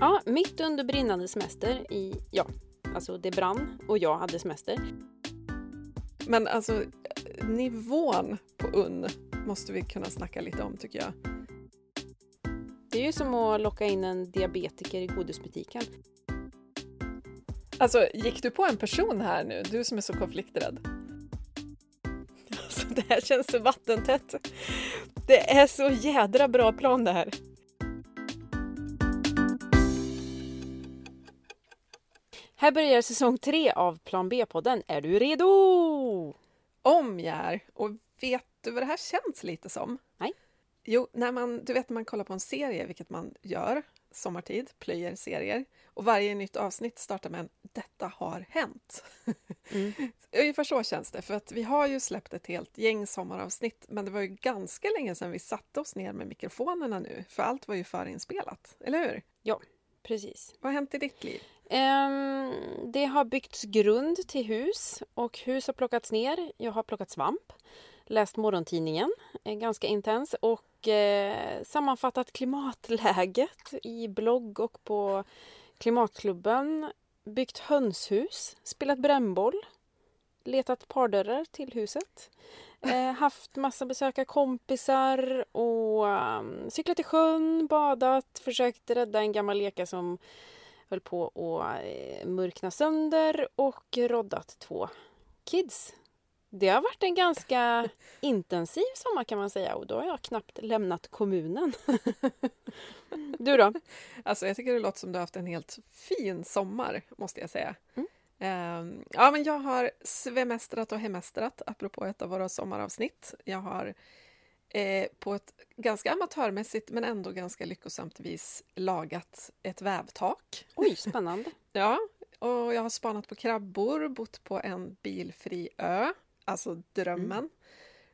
Ja, mitt under brinnande semester i, ja, alltså det brann och jag hade semester. Men alltså nivån på unn måste vi kunna snacka lite om tycker jag. Det är ju som att locka in en diabetiker i godisbutiken. Alltså, gick du på en person här nu? Du som är så konflikträdd. Alltså, det här känns så vattentätt. Det är så jädra bra plan det här. Här börjar säsong tre av Plan B-podden. Är du redo? Om jag är. Och vet du vad det här känns lite som? Nej. Jo, när man, du vet när man kollar på en serie, vilket man gör sommartid, plöjer serier, och varje nytt avsnitt startar med en ”Detta har hänt”. Mm. Ungefär så känns det, för att vi har ju släppt ett helt gäng sommaravsnitt, men det var ju ganska länge sedan vi satte oss ner med mikrofonerna nu, för allt var ju förinspelat, eller hur? Ja, precis. Vad har hänt i ditt liv? Ehm, det har byggts grund till hus och hus har plockats ner. Jag har plockat svamp, läst morgontidningen, eh, ganska intens och eh, sammanfattat klimatläget i blogg och på Klimatklubben. Byggt hönshus, spelat brännboll, letat pardörrar till huset. Eh, haft massa besök kompisar och ehm, cyklat i sjön, badat, försökt rädda en gammal leka som höll på att eh, mörkna sönder och roddat två kids. Det har varit en ganska intensiv sommar kan man säga och då har jag knappt lämnat kommunen. du då? Alltså jag tycker det låter som du har haft en helt fin sommar måste jag säga. Mm. Um, ja men jag har svemestrat och hemestrat apropå ett av våra sommaravsnitt. Jag har eh, på ett ganska amatörmässigt men ändå ganska lyckosamt vis lagat ett vävtak. Oj, spännande! ja, och jag har spanat på krabbor, bott på en bilfri ö, alltså drömmen. Mm.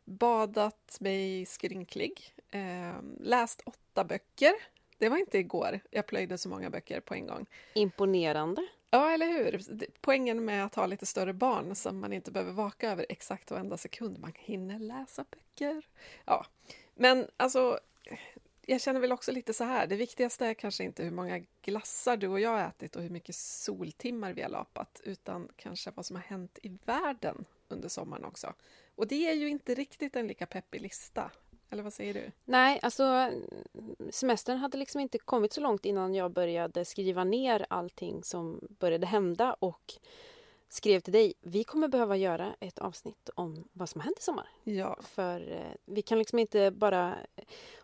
Badat mig skrynklig, eh, läst åtta böcker. Det var inte igår jag plöjde så många böcker på en gång. Imponerande! Ja, eller hur? Poängen med att ha lite större barn som man inte behöver vaka över exakt varenda sekund. Man hinner läsa böcker. Ja, men alltså, jag känner väl också lite så här. Det viktigaste är kanske inte hur många glassar du och jag har ätit och hur mycket soltimmar vi har lapat, utan kanske vad som har hänt i världen under sommaren också. Och det är ju inte riktigt en lika peppig lista. Eller vad säger du? Nej, alltså semestern hade liksom inte kommit så långt innan jag började skriva ner allting som började hända och skrev till dig, vi kommer behöva göra ett avsnitt om vad som har hänt i sommar. Ja. För eh, vi kan liksom inte bara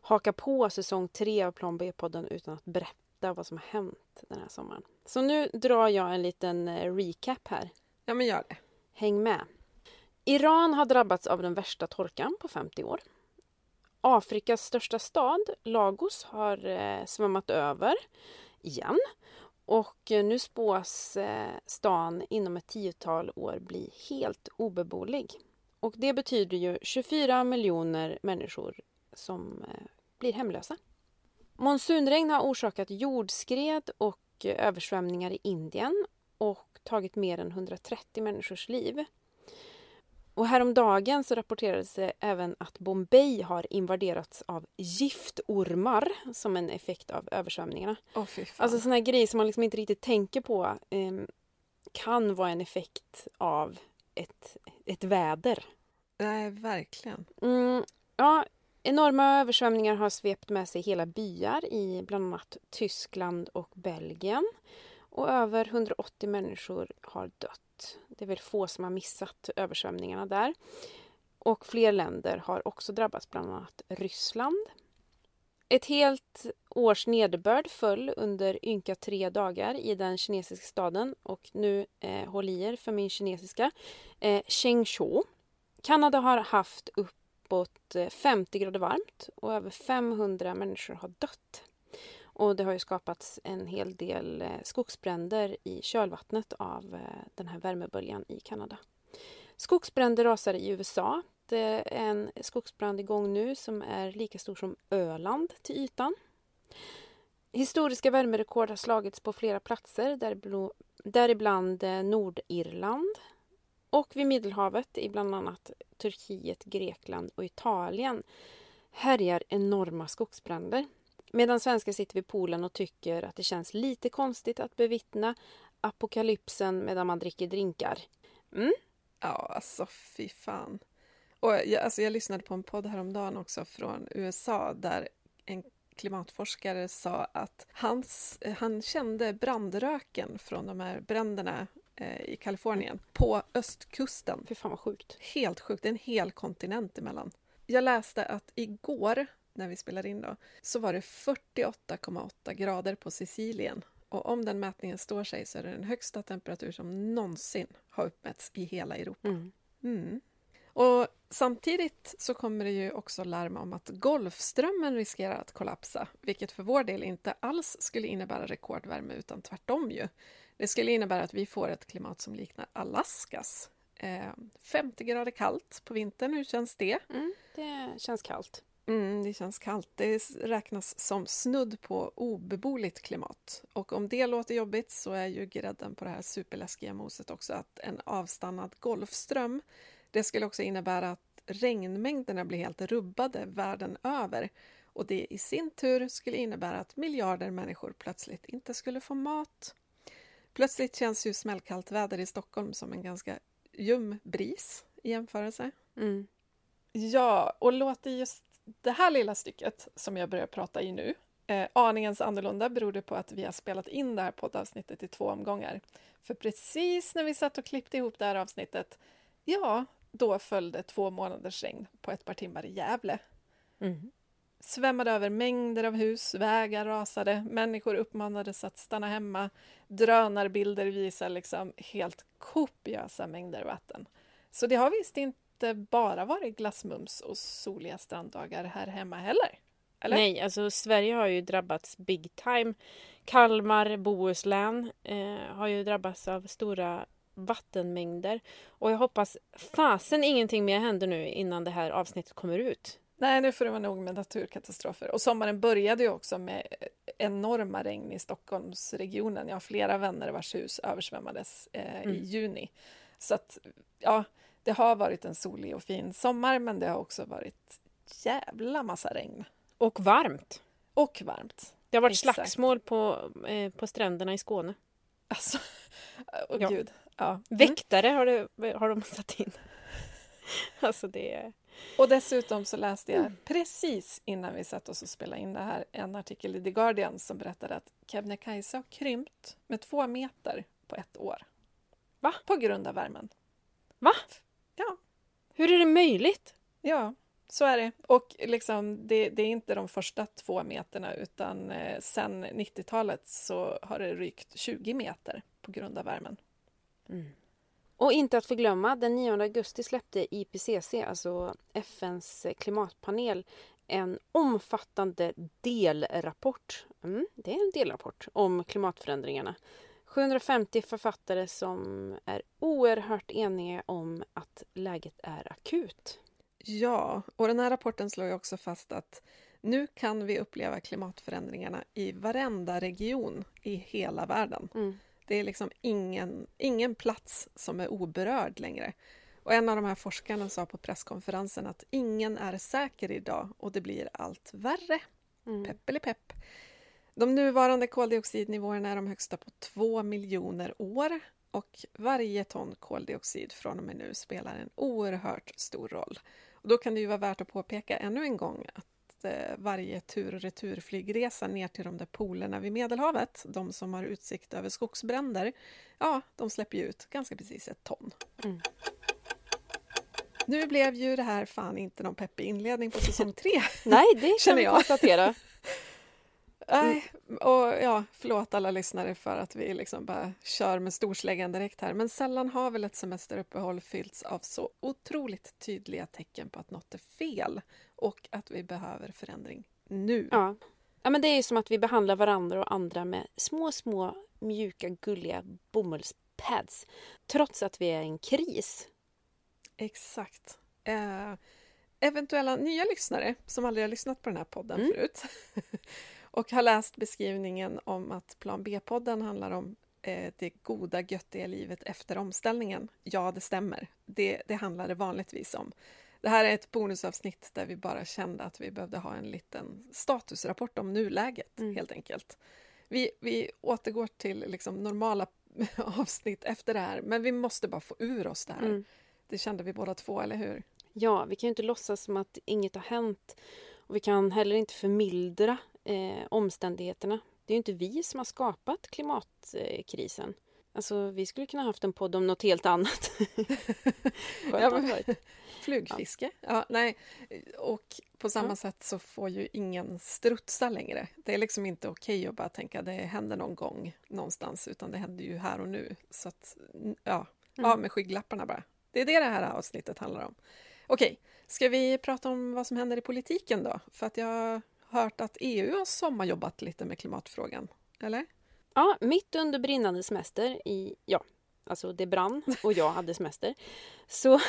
haka på säsong tre av Plan B-podden utan att berätta vad som har hänt den här sommaren. Så nu drar jag en liten eh, recap här. Ja, men gör det. Häng med. Iran har drabbats av den värsta torkan på 50 år. Afrikas största stad, Lagos, har eh, svämmat över igen. Och eh, nu spås eh, stan inom ett tiotal år bli helt obeboelig. Och det betyder ju 24 miljoner människor som eh, blir hemlösa. Monsunregn har orsakat jordskred och eh, översvämningar i Indien och tagit mer än 130 människors liv. Och häromdagen så rapporterades det även att Bombay har invaderats av giftormar som en effekt av översvämningarna. Oh, alltså sådana grejer som man liksom inte riktigt tänker på eh, kan vara en effekt av ett, ett väder. Nej, verkligen. Mm, ja, enorma översvämningar har svept med sig hela byar i bland annat Tyskland och Belgien. Och över 180 människor har dött. Det är väl få som har missat översvämningarna där. Och fler länder har också drabbats, bland annat Ryssland. Ett helt års nederbörd föll under ynka tre dagar i den kinesiska staden och nu eh, håll i er för min kinesiska. Eh, Chengzhou. Kanada har haft uppåt eh, 50 grader varmt och över 500 människor har dött. Och det har ju skapats en hel del eh, skogsbränder i kölvattnet av eh, den här värmeböljan i Kanada. Skogsbränder rasar i USA. Det är en skogsbrand igång nu som är lika stor som Öland till ytan. Historiska värmerekord har slagits på flera platser, däribland eh, Nordirland och vid Medelhavet i bland annat Turkiet, Grekland och Italien härjar enorma skogsbränder. Medan svenskar sitter vid poolen och tycker att det känns lite konstigt att bevittna apokalypsen medan man dricker drinkar. Mm. Ja, alltså fy fan. Och jag, alltså, jag lyssnade på en podd häromdagen också från USA där en klimatforskare sa att hans, han kände brandröken från de här bränderna eh, i Kalifornien på östkusten. Fy fan vad sjukt. Helt sjukt, det är en hel kontinent emellan. Jag läste att igår, när vi spelade in då, så var det 48,8 grader på Sicilien. Och om den mätningen står sig så är det den högsta temperatur som någonsin har uppmätts i hela Europa. Mm. Mm. Och samtidigt så kommer det ju också larm om att Golfströmmen riskerar att kollapsa, vilket för vår del inte alls skulle innebära rekordvärme utan tvärtom ju. Det skulle innebära att vi får ett klimat som liknar Alaskas. Eh, 50 grader kallt på vintern, hur känns det? Mm, det känns kallt. Mm, det känns kallt. Det räknas som snudd på obeboeligt klimat. Och om det låter jobbigt så är ju grädden på det här superläskiga moset också att en avstannad Golfström det skulle också innebära att regnmängderna blir helt rubbade världen över och det i sin tur skulle innebära att miljarder människor plötsligt inte skulle få mat. Plötsligt känns ju smällkallt väder i Stockholm som en ganska ljum bris i jämförelse. Mm. Ja, och låter just det här lilla stycket som jag börjar prata i nu eh, aningens annorlunda beror det på att vi har spelat in det här poddavsnittet i två omgångar. För precis när vi satt och klippte ihop det här avsnittet, ja, då följde två månaders regn på ett par timmar i Gävle. Mm. Svämmade över mängder av hus, vägar rasade, människor uppmanades att stanna hemma. Drönarbilder visar liksom helt kopiösa mängder vatten. Så det har visst inte bara varit glassmums och soliga stranddagar här hemma heller. Eller? Nej, alltså Sverige har ju drabbats big time. Kalmar, Bohuslän eh, har ju drabbats av stora vattenmängder. Och jag hoppas fasen ingenting mer händer nu innan det här avsnittet kommer ut. Nej, nu får det vara nog med naturkatastrofer. Och sommaren började ju också med enorma regn i Stockholmsregionen. Jag har flera vänner vars hus översvämmades eh, mm. i juni. Så att, ja, det har varit en solig och fin sommar, men det har också varit jävla massa regn. Och varmt. Och varmt. Det har varit Exakt. slagsmål på, eh, på stränderna i Skåne. Alltså, åh ja. gud. Ja. Mm. Väktare har, det, har de satt in. alltså det Och dessutom så läste jag mm. precis innan vi satt oss och spelade in det här en artikel i The Guardian som berättade att Kebnekaise har krympt med två meter på ett år. Va? På grund av värmen. Va? Ja. Hur är det möjligt? Ja, så är det. Och liksom, det, det är inte de första två meterna utan eh, sen 90-talet så har det rykt 20 meter på grund av värmen. Mm. Och inte att förglömma, den 9 augusti släppte IPCC, alltså FNs klimatpanel, en omfattande delrapport. Mm, det är en delrapport om klimatförändringarna. 750 författare som är oerhört eniga om att läget är akut. Ja, och den här rapporten slår ju också fast att nu kan vi uppleva klimatförändringarna i varenda region i hela världen. Mm. Det är liksom ingen, ingen plats som är oberörd längre. Och en av de här forskarna sa på presskonferensen att ingen är säker idag och det blir allt värre. Mm. Pepp eller pepp. De nuvarande koldioxidnivåerna är de högsta på två miljoner år och varje ton koldioxid från och med nu spelar en oerhört stor roll. Och då kan det ju vara värt att påpeka ännu en gång att eh, varje tur och returflygresa ner till de där polerna vid Medelhavet, de som har utsikt över skogsbränder, ja, de släpper ju ut ganska precis ett ton. Mm. Nu blev ju det här fan inte någon peppig inledning på säsong tre. Nej, det kan vi konstatera. Nej, och ja, förlåt alla lyssnare för att vi liksom bara kör med storsläggan direkt här. Men sällan har väl ett semesteruppehåll fyllts av så otroligt tydliga tecken på att något är fel och att vi behöver förändring nu. Ja. ja, men det är som att vi behandlar varandra och andra med små, små mjuka, gulliga bomullspads. Trots att vi är i en kris. Exakt. Eh, eventuella nya lyssnare som aldrig har lyssnat på den här podden mm. förut och har läst beskrivningen om att Plan B-podden handlar om eh, det goda, göttiga livet efter omställningen. Ja, det stämmer. Det, det handlar det vanligtvis om. Det här är ett bonusavsnitt där vi bara kände att vi behövde ha en liten statusrapport om nuläget, Mm. helt enkelt. Vi, vi återgår till liksom normala avsnitt efter det här, men vi måste bara få ur oss det här. Mm. Det kände vi båda två, eller hur? Ja, vi kan ju inte låtsas som att inget har hänt. Och vi kan heller inte förmildra eh, omständigheterna. Det är ju inte vi som har skapat klimatkrisen. Alltså, vi skulle kunna haft en podd om något helt annat. Ja, men-. Flugfiske? Ja. nej. Och på samma Ja. sätt så får ju ingen strutsa längre. Det är liksom inte okej att bara tänka det händer någon gång någonstans, utan det händer ju här och nu. Så att, ja, Mm. av med skygglapparna bara. Det är det det här avsnittet handlar om. Okej, ska vi prata om vad som händer i politiken då? För att jag hört att EU har sommarjobbat lite med klimatfrågan. Eller? Ja, mitt under brinnande semester i, ja, alltså det brann och jag hade semester, så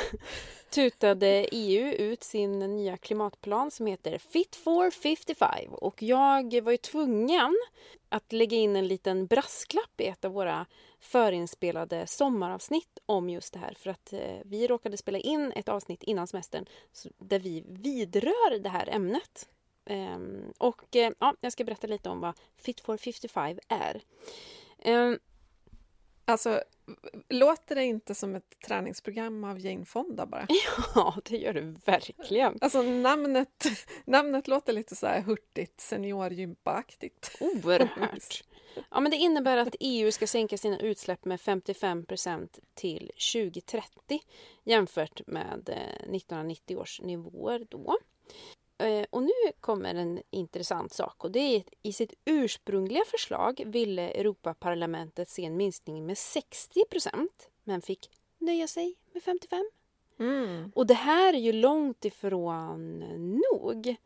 tutade EU ut sin nya klimatplan som heter Fit for 55 och jag var ju tvungen att lägga in en liten brasklapp i ett av våra förinspelade sommaravsnitt om just det här för att eh, vi råkade spela in ett avsnitt innan semestern där vi vidrör det här ämnet. Ehm, och eh, ja, jag ska berätta lite om vad Fit for 55 är. Ehm, Alltså, låter det inte som ett träningsprogram av Jane Fonda bara? ja, det gör det verkligen. Alltså namnet, namnet låter lite så här hurtigt, seniorgympaaktigt. Oerhört. Ja, men det innebär att EU ska sänka sina utsläpp med 55% till 2030 jämfört med eh, 1990 års nivåer då. Eh, Och nu kommer en intressant sak och det är att i sitt ursprungliga förslag ville Europaparlamentet se en minskning med 60% men fick nöja sig med 55 Mm. och det här är ju långt ifrån nog.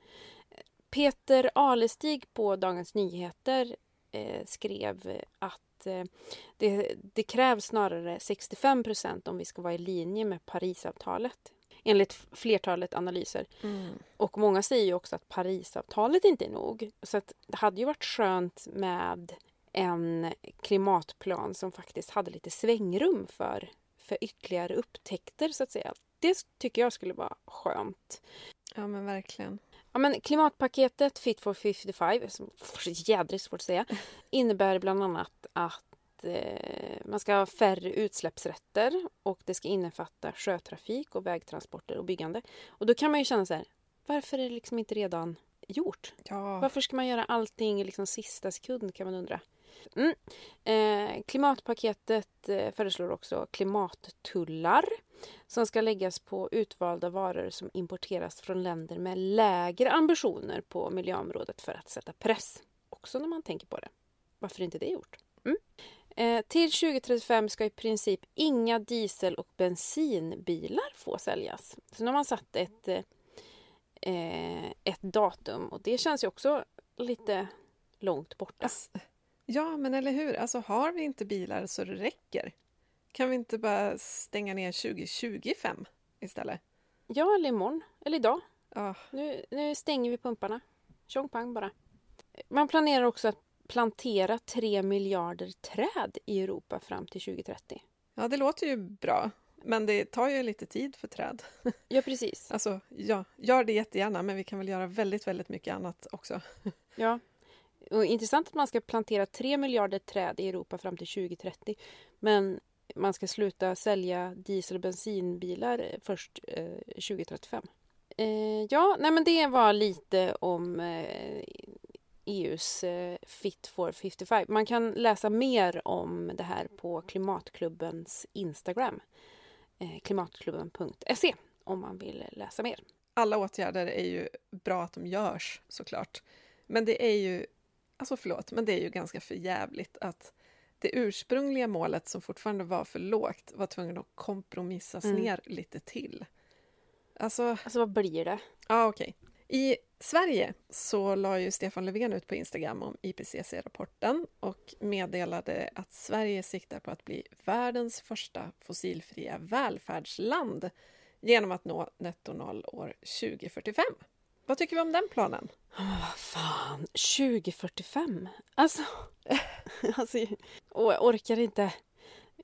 Peter Alestig på Dagens Nyheter eh, skrev att eh, det, det krävs snarare 65% om vi ska vara i linje med Parisavtalet. Enligt flertalet analyser. Mm. Och många säger ju också att Parisavtalet inte är nog. Så att det hade ju varit skönt med en klimatplan som faktiskt hade lite svängrum för, för ytterligare upptäckter så att säga. Det tycker jag skulle vara skönt. Ja, men verkligen. Ja, men klimatpaketet Fit for 55, som jädrigt svårt att säga, innebär bland annat att eh, man ska ha färre utsläppsrätter och det ska innefatta sjötrafik och vägtransporter och byggande. Och då kan man ju känna så här, varför är det liksom inte redan gjort? Ja. Varför ska man göra allting i liksom sista sekund kan man undra. Mm. Eh, klimatpaketet eh, föreslår också klimattullar som ska läggas på utvalda varor som importeras från länder med lägre ambitioner på miljöområdet för att sätta press. Också när man tänker på det. Varför inte det gjort? Mm. Eh, till 2035 ska i princip inga diesel och bensinbilar få säljas. Så nu har man satt ett eh, eh, ett datum och det känns ju också lite långt borta. Ass- ja, men eller hur? Alltså, har vi inte bilar så det räcker? Kan vi inte bara stänga ner 2025 istället? Ja, eller imorgon. Eller idag. Ja, Nu, nu stänger vi pumparna. Tjong pang bara. Man planerar också att plantera 3 miljarder träd i Europa fram till 2030. ja, det låter ju bra. Men det tar ju lite tid för träd. Ja, precis. Alltså, ja, gör det jättegärna, men vi kan väl göra väldigt, väldigt mycket annat också. Ja. Och intressant att man ska plantera 3 miljarder träd i Europa fram till 2030. Men man ska sluta sälja diesel och bensinbilar först eh, 2035. Eh, ja, nej men det var lite om eh, EUs eh, Fit for 55. Man kan läsa mer om det här på Klimatklubbens Instagram. Eh, klimatklubben.se om man vill läsa mer. Alla åtgärder är ju bra att de görs såklart. Men det är ju, alltså förlåt, men det är ju ganska förjävligt att det ursprungliga målet som fortfarande var för lågt var tvungen att kompromissas Mm. ner lite till. Alltså, Alltså vad blir det? ja okej. I Sverige så la ju Stefan Löfven ut på Instagram om IPCC-rapporten och meddelade att Sverige siktar på att bli världens första fossilfria välfärdsland genom att nå netto noll år 2045. Vad tycker vi om den planen? Vad fan, 2045? Alltså, alltså åh, jag orkar inte.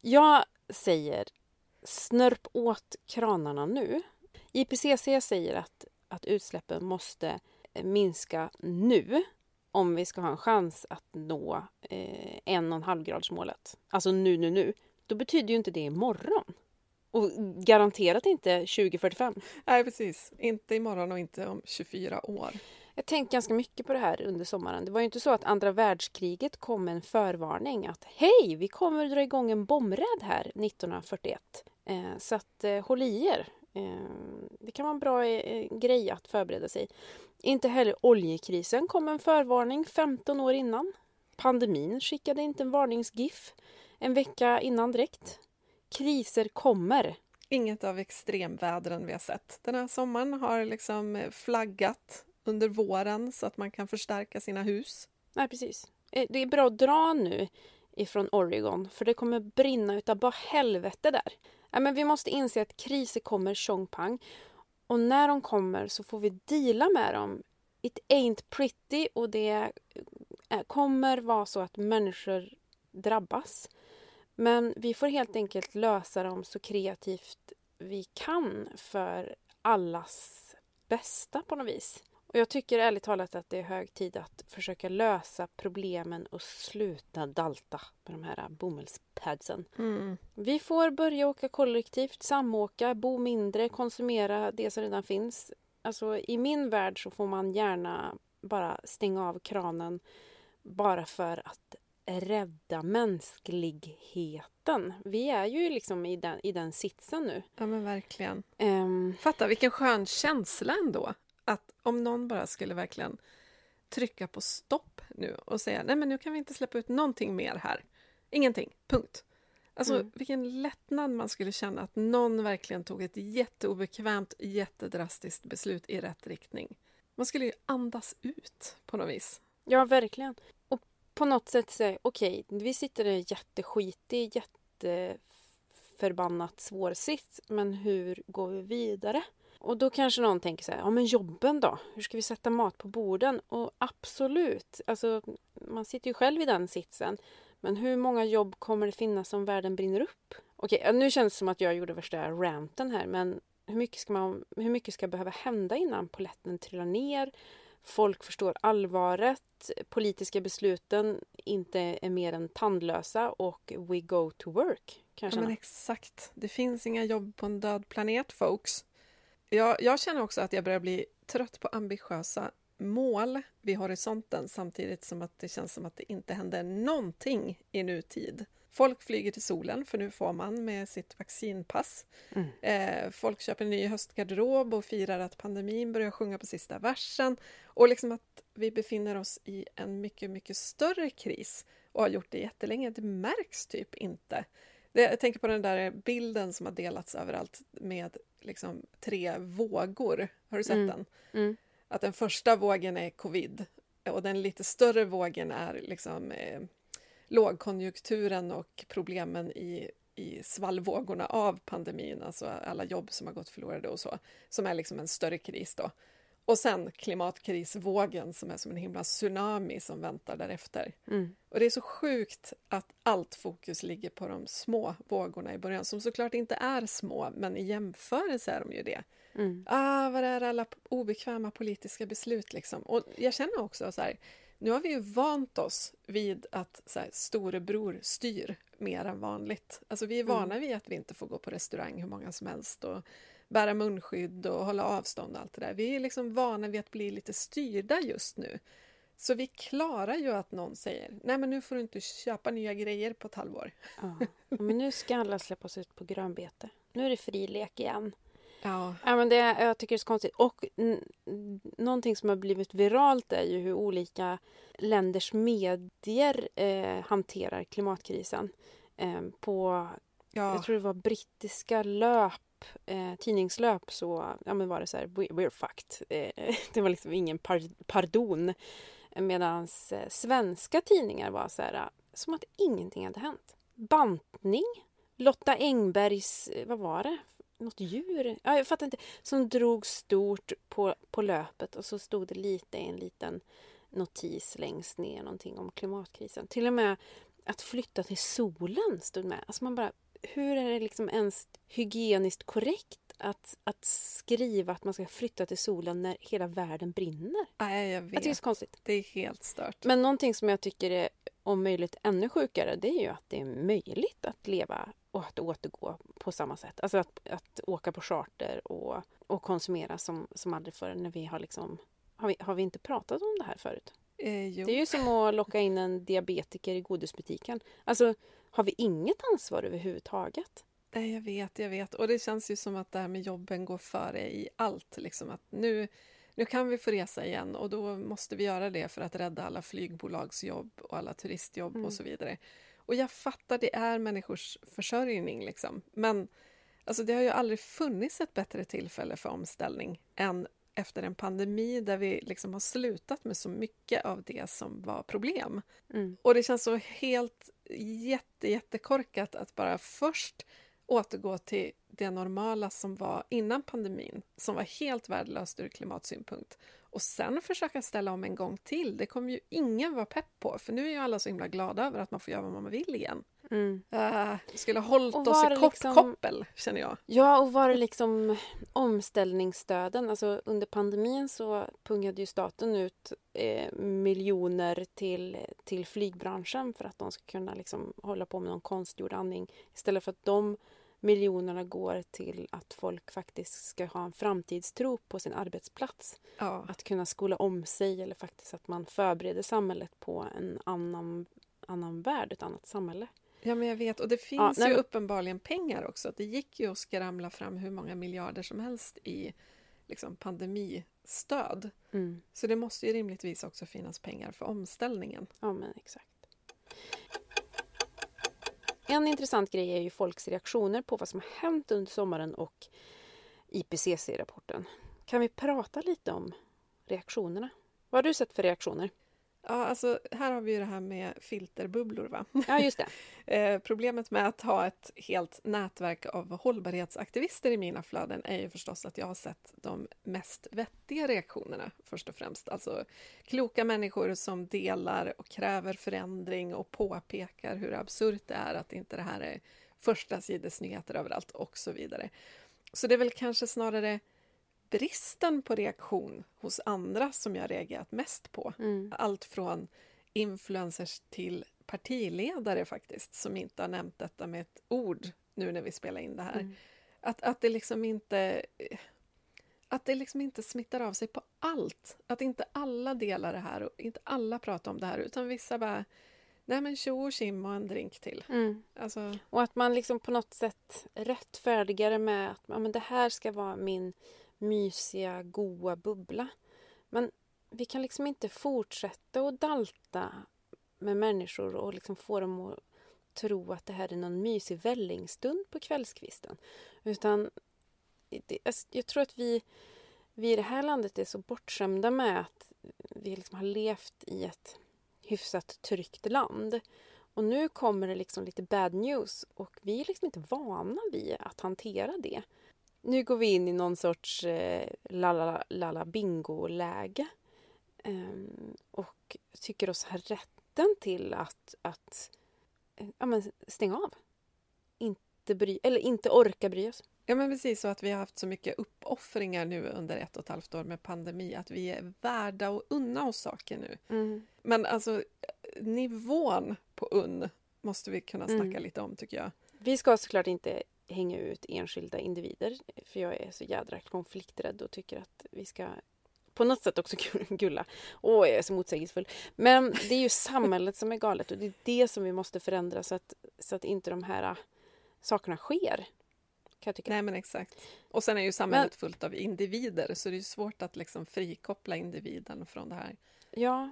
Jag säger snörp åt kranarna nu. IPCC säger att, att utsläppen måste eh, minska nu om vi ska ha en chans att nå eh, en och en halv gradsmålet. Alltså nu, nu, nu. Då betyder ju inte det imorgon. Och garanterat inte 2045. Nej, precis. Inte imorgon och inte om 24 år. Jag tänkt ganska mycket på det här under sommaren. Det var ju inte så att andra världskriget kom med en förvarning att hej, vi kommer dra igång en bombräd här 1941. Eh, så att eh, håll i er. Eh, det kan vara en bra eh, grej att förbereda sig. Inte heller oljekrisen kom en förvarning 15 år innan. Pandemin skickade inte en varningsgif en vecka innan direkt. Kriser kommer. Inget av extremvädren vi har sett. Den här sommaren har liksom flaggat under våren så att man kan förstärka sina hus. Nej, precis. Eh, det är bra att dra nu ifrån Oregon för det kommer brinna utav bara helvete där. Ja, men vi måste inse att kriser kommer tjong pang och när de kommer så får vi deala med dem. It ain't pretty och det eh, kommer vara så att människor drabbas. Men vi får helt enkelt lösa dem så kreativt vi kan för allas bästa på något vis. Och jag tycker ärligt talat att det är hög tid att försöka lösa problemen och sluta dalta med de här bomullspadsen. Mm. Vi får börja åka kollektivt, samåka, bo mindre, konsumera det som redan finns. Alltså i min värld så får man gärna bara stänga av kranen bara för att rädda mänskligheten. Vi är ju liksom i den, i den sitsen nu. Ja men verkligen. Um, Fatta vilken skön känsla ändå att om någon bara skulle verkligen trycka på stopp nu och säga nej men nu kan vi inte släppa ut någonting mer här. Ingenting, punkt. Alltså mm. vilken lättnad man skulle känna att någon verkligen tog ett jätteobekvämt, jättedrastiskt beslut i rätt riktning. Man skulle ju andas ut på något vis. Ja, verkligen. Och på något sätt säga okej, okay, vi sitter i en jätteskitig, jätteförbannat svår sits, men hur går vi vidare? Och då kanske någon tänker så här, ja men jobben då? Hur ska vi sätta mat på borden? Och absolut, alltså man sitter ju själv i den sitsen. Men hur många jobb kommer det finnas om världen brinner upp? Okej, nu känns det som att jag gjorde värsta ranten här, men hur mycket ska, man, hur mycket ska behöva hända innan poletten trillar ner? Folk förstår allvaret, politiska besluten inte är mer än tandlösa och we go to work. Kanske ja, men exakt. Det finns inga jobb på en död planet, folks. Jag, jag känner också att jag börjar bli trött på ambitiösa mål vid horisonten samtidigt som att det känns som att det inte händer någonting i nutid. Folk flyger till solen, för nu får man med sitt vaccinpass. Mm. Eh, folk köper en ny höstgarderob och firar att pandemin börjar sjunga på sista versen. Och liksom att vi befinner oss i en mycket, mycket större kris och har gjort det jättelänge. Det märks typ inte. Det, jag tänker på den där bilden som har delats överallt med liksom tre vågor. Har du sett mm. den? Mm. Att den första vågen är covid och den lite större vågen är liksom eh, lågkonjunkturen och problemen i, i svallvågorna av pandemin, alltså alla jobb som har gått förlorade och så, som är liksom en större kris då. Och sen klimatkrisvågen som är som en himla tsunami som väntar därefter. Mm. Och det är så sjukt att allt fokus ligger på de små vågorna i början, som såklart inte är små, men i jämförelse är de ju det. Mm. Ah, var är alla obekväma politiska beslut liksom? Och jag känner också så här, nu har vi ju vant oss vid att så här, storebror styr mer än vanligt. Alltså vi är vana mm. vid att vi inte får gå på restaurang hur många som helst och bära munskydd och hålla avstånd och allt det där. Vi är liksom vana vid att bli lite styrda just nu. Så vi klarar ju att någon säger nej men nu får du inte köpa nya grejer på ett halvår. Ja, men nu ska alla släppas ut på grönbete. Nu är det fri lek igen. Ja. ja men det, jag tycker det är så konstigt. Och någonting som har blivit viralt är ju hur olika länders medier eh, hanterar klimatkrisen. Eh, på, ja. jag tror det var brittiska löp eh, tidningslöp så ja, men var det så här, we're fucked. Eh, det var liksom ingen par pardon. Medan eh, svenska tidningar var så här, som att ingenting hade hänt. Bantning. Lotta Engbergs, eh, vad var det? Något djur? Ja, jag fattar inte. Som drog stort på, på löpet och så stod det lite i en liten notis längst ner någonting om klimatkrisen. Till och med att flytta till solen stod med. Alltså man bara, hur är det liksom ens hygieniskt korrekt att, att skriva att man ska flytta till solen när hela världen brinner. Nej, jag Jag tycker det är vet. så konstigt. Det är helt stört. Men någonting som jag tycker är om möjligt ännu sjukare det är ju att det är möjligt att leva och att återgå på samma sätt. Alltså att, att åka på charter och, och konsumera som, som aldrig förr när vi har liksom har vi, har vi inte pratat om det här förut? Eh. Det är ju som att locka in en diabetiker i godisbutiken. Alltså, har vi inget ansvar överhuvudtaget? Nej, jag vet, jag vet. Och det känns ju som att det här med jobben går före i allt. Liksom att nu, nu kan vi få resa igen och då måste vi göra det för att rädda alla flygbolagsjobb och alla turistjobb Mm. och så vidare. Och jag fattar, det är människors försörjning liksom. Men alltså, det har ju aldrig funnits ett bättre tillfälle för omställning än efter en pandemi där vi liksom har slutat med så mycket av det som var problem. Mm. Och det känns så helt jätte, jättekorkat att bara först återgå till det normala som var innan pandemin, som var helt värdelöst ur klimatsynpunkt. Och sen försöka ställa om en gång till. Det kommer ju ingen vara pepp på, för nu är ju alla så himla glada över att man får göra vad man vill igen. Mm. Uh, skulle ha hållit oss i kopp, liksom- koppel, känner jag. Ja, och var det liksom omställningsstöden? Alltså under pandemin så pungade ju staten ut eh, miljoner till, till flygbranschen för att de ska kunna liksom hålla på med någon konstgjord andning istället för att de miljonerna går till att folk faktiskt ska ha en framtidstro på sin arbetsplats. Ja. Att kunna skola om sig eller faktiskt att man förbereder samhället på en annan, annan värld, ett annat samhälle. Ja, men jag vet. Och det finns Ja, ju men- uppenbarligen pengar också. Det gick ju att skramla fram hur många miljarder som helst i liksom, pandemistöd. Mm. Så det måste ju rimligtvis också finnas pengar för omställningen. Ja, men exakt. En intressant grej är ju folks reaktioner på vad som har hänt under sommaren och IPCC-rapporten. Kan vi prata lite om reaktionerna? Vad har du sett för reaktioner? Ja, alltså här har vi ju det här med filterbubblor. Va? Ja, just det. Eh, problemet med att ha ett helt nätverk av hållbarhetsaktivister i mina flöden är ju förstås att jag har sett de mest vettiga reaktionerna först och främst. Alltså kloka människor som delar och kräver förändring och påpekar hur absurt det är att inte det här är första sidesnyheter överallt och så vidare. Så det är väl kanske snarare bristen på reaktion hos andra som jag reagerat mest på. Mm. Allt från influencers till partiledare faktiskt, som inte har nämnt detta med ett ord nu när vi spelar in det här. Mm. Att, att det liksom inte att det liksom inte smittar av sig på allt. Att inte alla delar det här och inte alla pratar om det här utan vissa bara Nej men tjo och tjim och en drink till. Mm. Alltså, Och att man liksom på något sätt rättfärdigar med att ja, men det här ska vara min mysiga, goa bubbla. Men vi kan liksom inte fortsätta att dalta med människor och liksom få dem att tro att det här är någon mysig vällingstund på kvällskvisten. Utan det, alltså, jag tror att vi, vi i det här landet är så bortskämda med att vi liksom har levt i ett hyfsat tryggt land. Och nu kommer det liksom lite bad news och vi är liksom inte vana vid att hantera det. Nu går vi in i någon sorts eh, lala, lala bingo-läge ehm, och tycker oss ha rätten till att, att eh, ja, men stänga av. Inte, bry, eller inte orka bry oss. ja men precis så att vi har haft så mycket uppoffringar nu under ett och ett halvt år med pandemi att vi är värda att unna oss saker nu. Men alltså nivån på unn måste vi kunna snacka Mm. lite om tycker jag. Vi ska såklart inte hänga ut enskilda individer för jag är så jädra konflikträdd och tycker att vi ska på något sätt också gulla. Åh, jag är så motsägelsefull. Men det är ju samhället som är galet och det är det som vi måste förändra så att, så att inte de här äh, sakerna sker. Kan jag tycka. Nej men exakt. Och sen är ju samhället fullt av individer så det är svårt att liksom frikoppla individen från det här. Ja.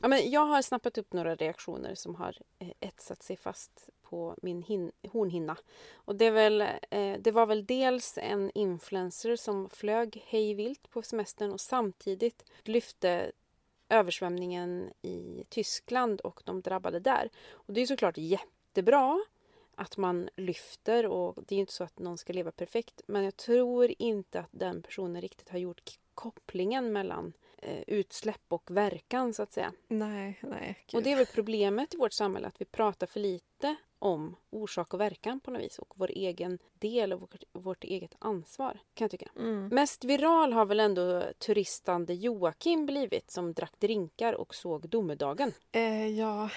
ja men jag har snappat upp några reaktioner som har eh, etsat sig fast på min hin- hornhinna. Och det, är väl, eh, det var väl dels en influencer som flög hejvilt på semestern och samtidigt lyfte översvämningen i Tyskland och de drabbade där. Och det är såklart jättebra att man lyfter och det är ju inte så att någon ska leva perfekt men jag tror inte att den personen riktigt har gjort kopplingen mellan eh, utsläpp och verkan så att säga. Nej, nej. Gud. Och det är väl problemet i vårt samhälle att vi pratar för lite om orsak och verkan på något vis och vår egen del och vårt, vårt eget ansvar kan jag tycka. Mm. Mest viral har väl ändå turistande Joakim blivit som drack drinkar och såg domedagen. Eh, ja,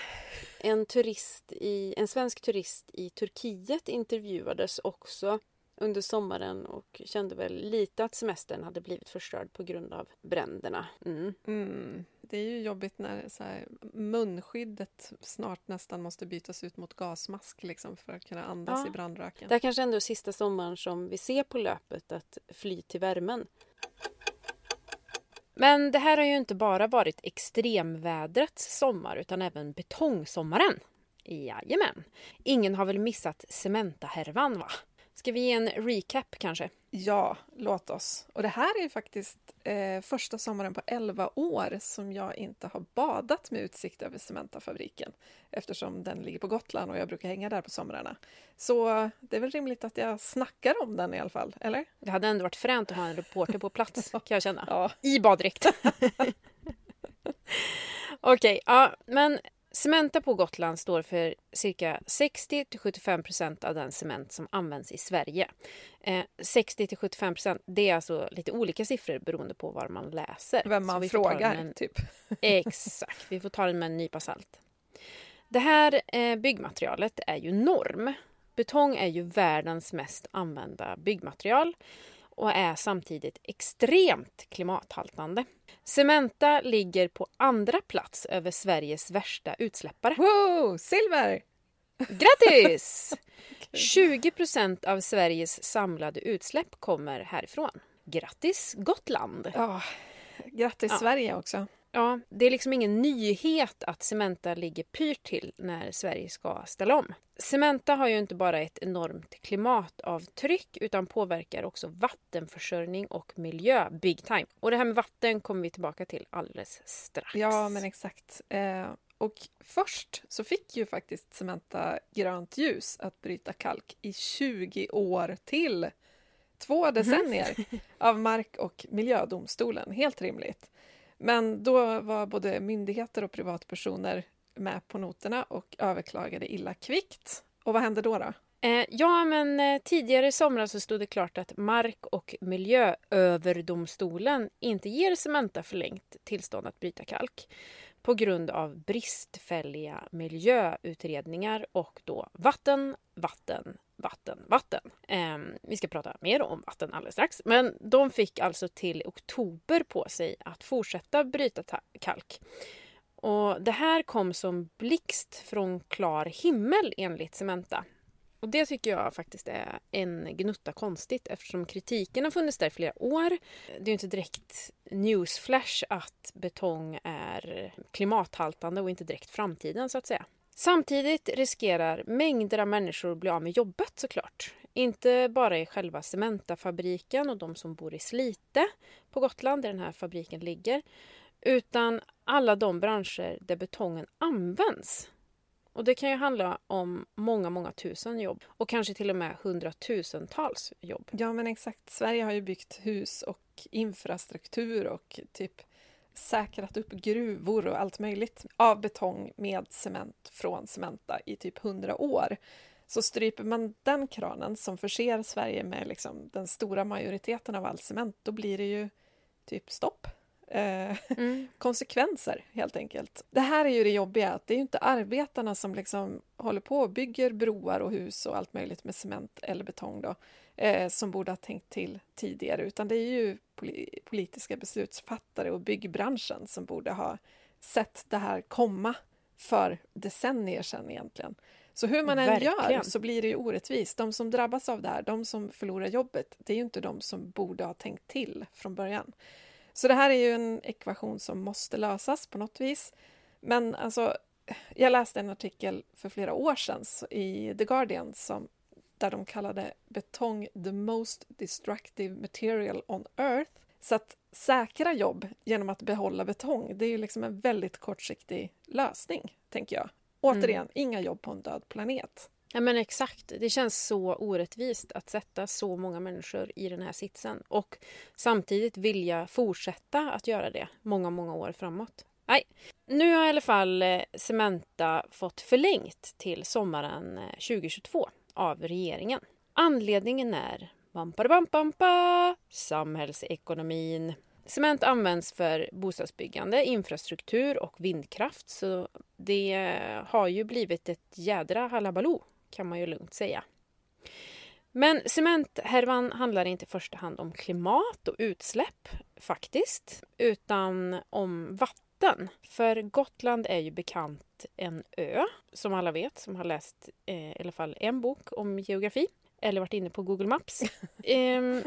En, turist i, en svensk turist i Turkiet intervjuades också under sommaren och kände väl lite att semestern hade blivit förstörd på grund av bränderna. Mm. mm. det är ju jobbigt när så här, munskyddet snart nästan måste bytas ut mot gasmask liksom, för att kunna andas Ja. i brandröken. Det här kanske ändå är sista sommaren som vi ser på löpet att fly till värmen. Men det här har ju inte bara varit extremvädrets sommar utan även betongsommaren. Jajamän. Ingen har väl missat Cementa-härvan va? Ska vi ge en recap kanske? Ja, låt oss. Och det här är ju faktiskt eh, första sommaren på 11 år som jag inte har badat med utsikt över Cementafabriken eftersom den ligger på Gotland och jag brukar hänga där på somrarna. Så det är väl rimligt att jag snackar om den i alla fall, eller? Det hade ändå varit fränt att ha en reporter på plats kan jag känna. Ja, I baddräkt. Okej, ja, men Cementa på Gotland står för cirka 60-75% av den cement som används i Sverige. Eh, 60-75 det är alltså lite olika siffror beroende på var man läser. vem man frågar, en- typ. Exakt, vi får ta den med en nypa salt. Det här eh, byggmaterialet är ju norm. Betong är ju världens mest använda byggmaterial och är samtidigt extremt klimathaltande. Cementa ligger på andra plats över Sveriges värsta utsläppare. Wow, silver! Grattis! 20% av Sveriges samlade utsläpp kommer härifrån. Grattis Gotland! Ja, grattis Ja. Sverige också. Ja, det är liksom ingen nyhet att Cementa ligger pyrt till när Sverige ska ställa om. Cementa har ju inte bara ett enormt klimatavtryck utan påverkar också vattenförsörjning och miljö big time. Och det här med vatten kommer vi tillbaka till alldeles strax. Ja, men exakt. Eh, och först så fick ju faktiskt Cementa grönt ljus att bryta kalk i 20 år till. Två decennier av Mark och miljödomstolen. Helt rimligt. Men då var både myndigheter och privatpersoner med på noterna och överklagade illa kvickt. Och vad hände då? då? Eh, ja, men eh, tidigare i somras så stod det klart att Mark och miljööverdomstolen inte ger Cementa förlängt tillstånd att bryta kalk på grund av bristfälliga miljöutredningar och då vatten, vatten, vatten, vatten. Eh, vi ska prata mer om vatten alldeles strax. Men de fick alltså till oktober på sig att fortsätta bryta kalk. Och det här kom som blixt från klar himmel enligt Cementa. Och det tycker jag faktiskt är en gnutta konstigt eftersom kritiken har funnits där i flera år. Det är ju inte direkt newsflash att betong är klimathaltande och inte direkt framtiden så att säga. Samtidigt riskerar mängder av människor att bli av med jobbet såklart. Inte bara i själva Cementafabriken och de som bor i Slite på Gotland där den här fabriken ligger utan alla de branscher där betongen används. Och det kan ju handla om många, många tusen jobb och kanske till och med hundratusentals jobb. Ja, men exakt. Sverige har ju byggt hus och infrastruktur och typ säkrat upp gruvor och allt möjligt av betong med cement från Cementa i typ hundra år. Så stryper man den kranen som förser Sverige med liksom den stora majoriteten av all cement, då blir det ju typ stopp. Eh, Mm. konsekvenser helt enkelt. Det här är ju det jobbiga, att det är ju inte arbetarna som liksom håller på och bygger broar och hus och allt möjligt med cement eller betong då, eh, som borde ha tänkt till tidigare, utan det är ju poli- politiska beslutsfattare och byggbranschen som borde ha sett det här komma för decennier sedan egentligen. Så hur man än gör Verkligen. så blir det ju orättvist. De som drabbas av det här, de som förlorar jobbet, det är ju inte de som borde ha tänkt till från början. Så det här är ju en ekvation som måste lösas på något vis. Men alltså, jag läste en artikel för flera år sedan i The Guardian som, där de kallade betong the most destructive material on earth. Så att säkra jobb genom att behålla betong, det är ju liksom en väldigt kortsiktig lösning, tänker jag. Återigen, inga jobb på en död planet. Ja men exakt. Det känns så orättvist att sätta så många människor i den här sitsen och samtidigt vilja fortsätta att göra det många, många år framåt. Nej, nu har i alla fall eh, Cementa fått förlängt till sommaren 2022 eh, av regeringen. Anledningen är bam, samhällsekonomin. Cement används för bostadsbyggande, infrastruktur och vindkraft så det har ju blivit ett jädra halabaloo kan man ju lugnt säga. Men cementhärvan handlar inte i första hand om klimat och utsläpp faktiskt, utan om vatten. För Gotland är ju bekant en ö, som alla vet som har läst eh, i alla fall en bok om geografi eller varit inne på Google Maps. Ehm,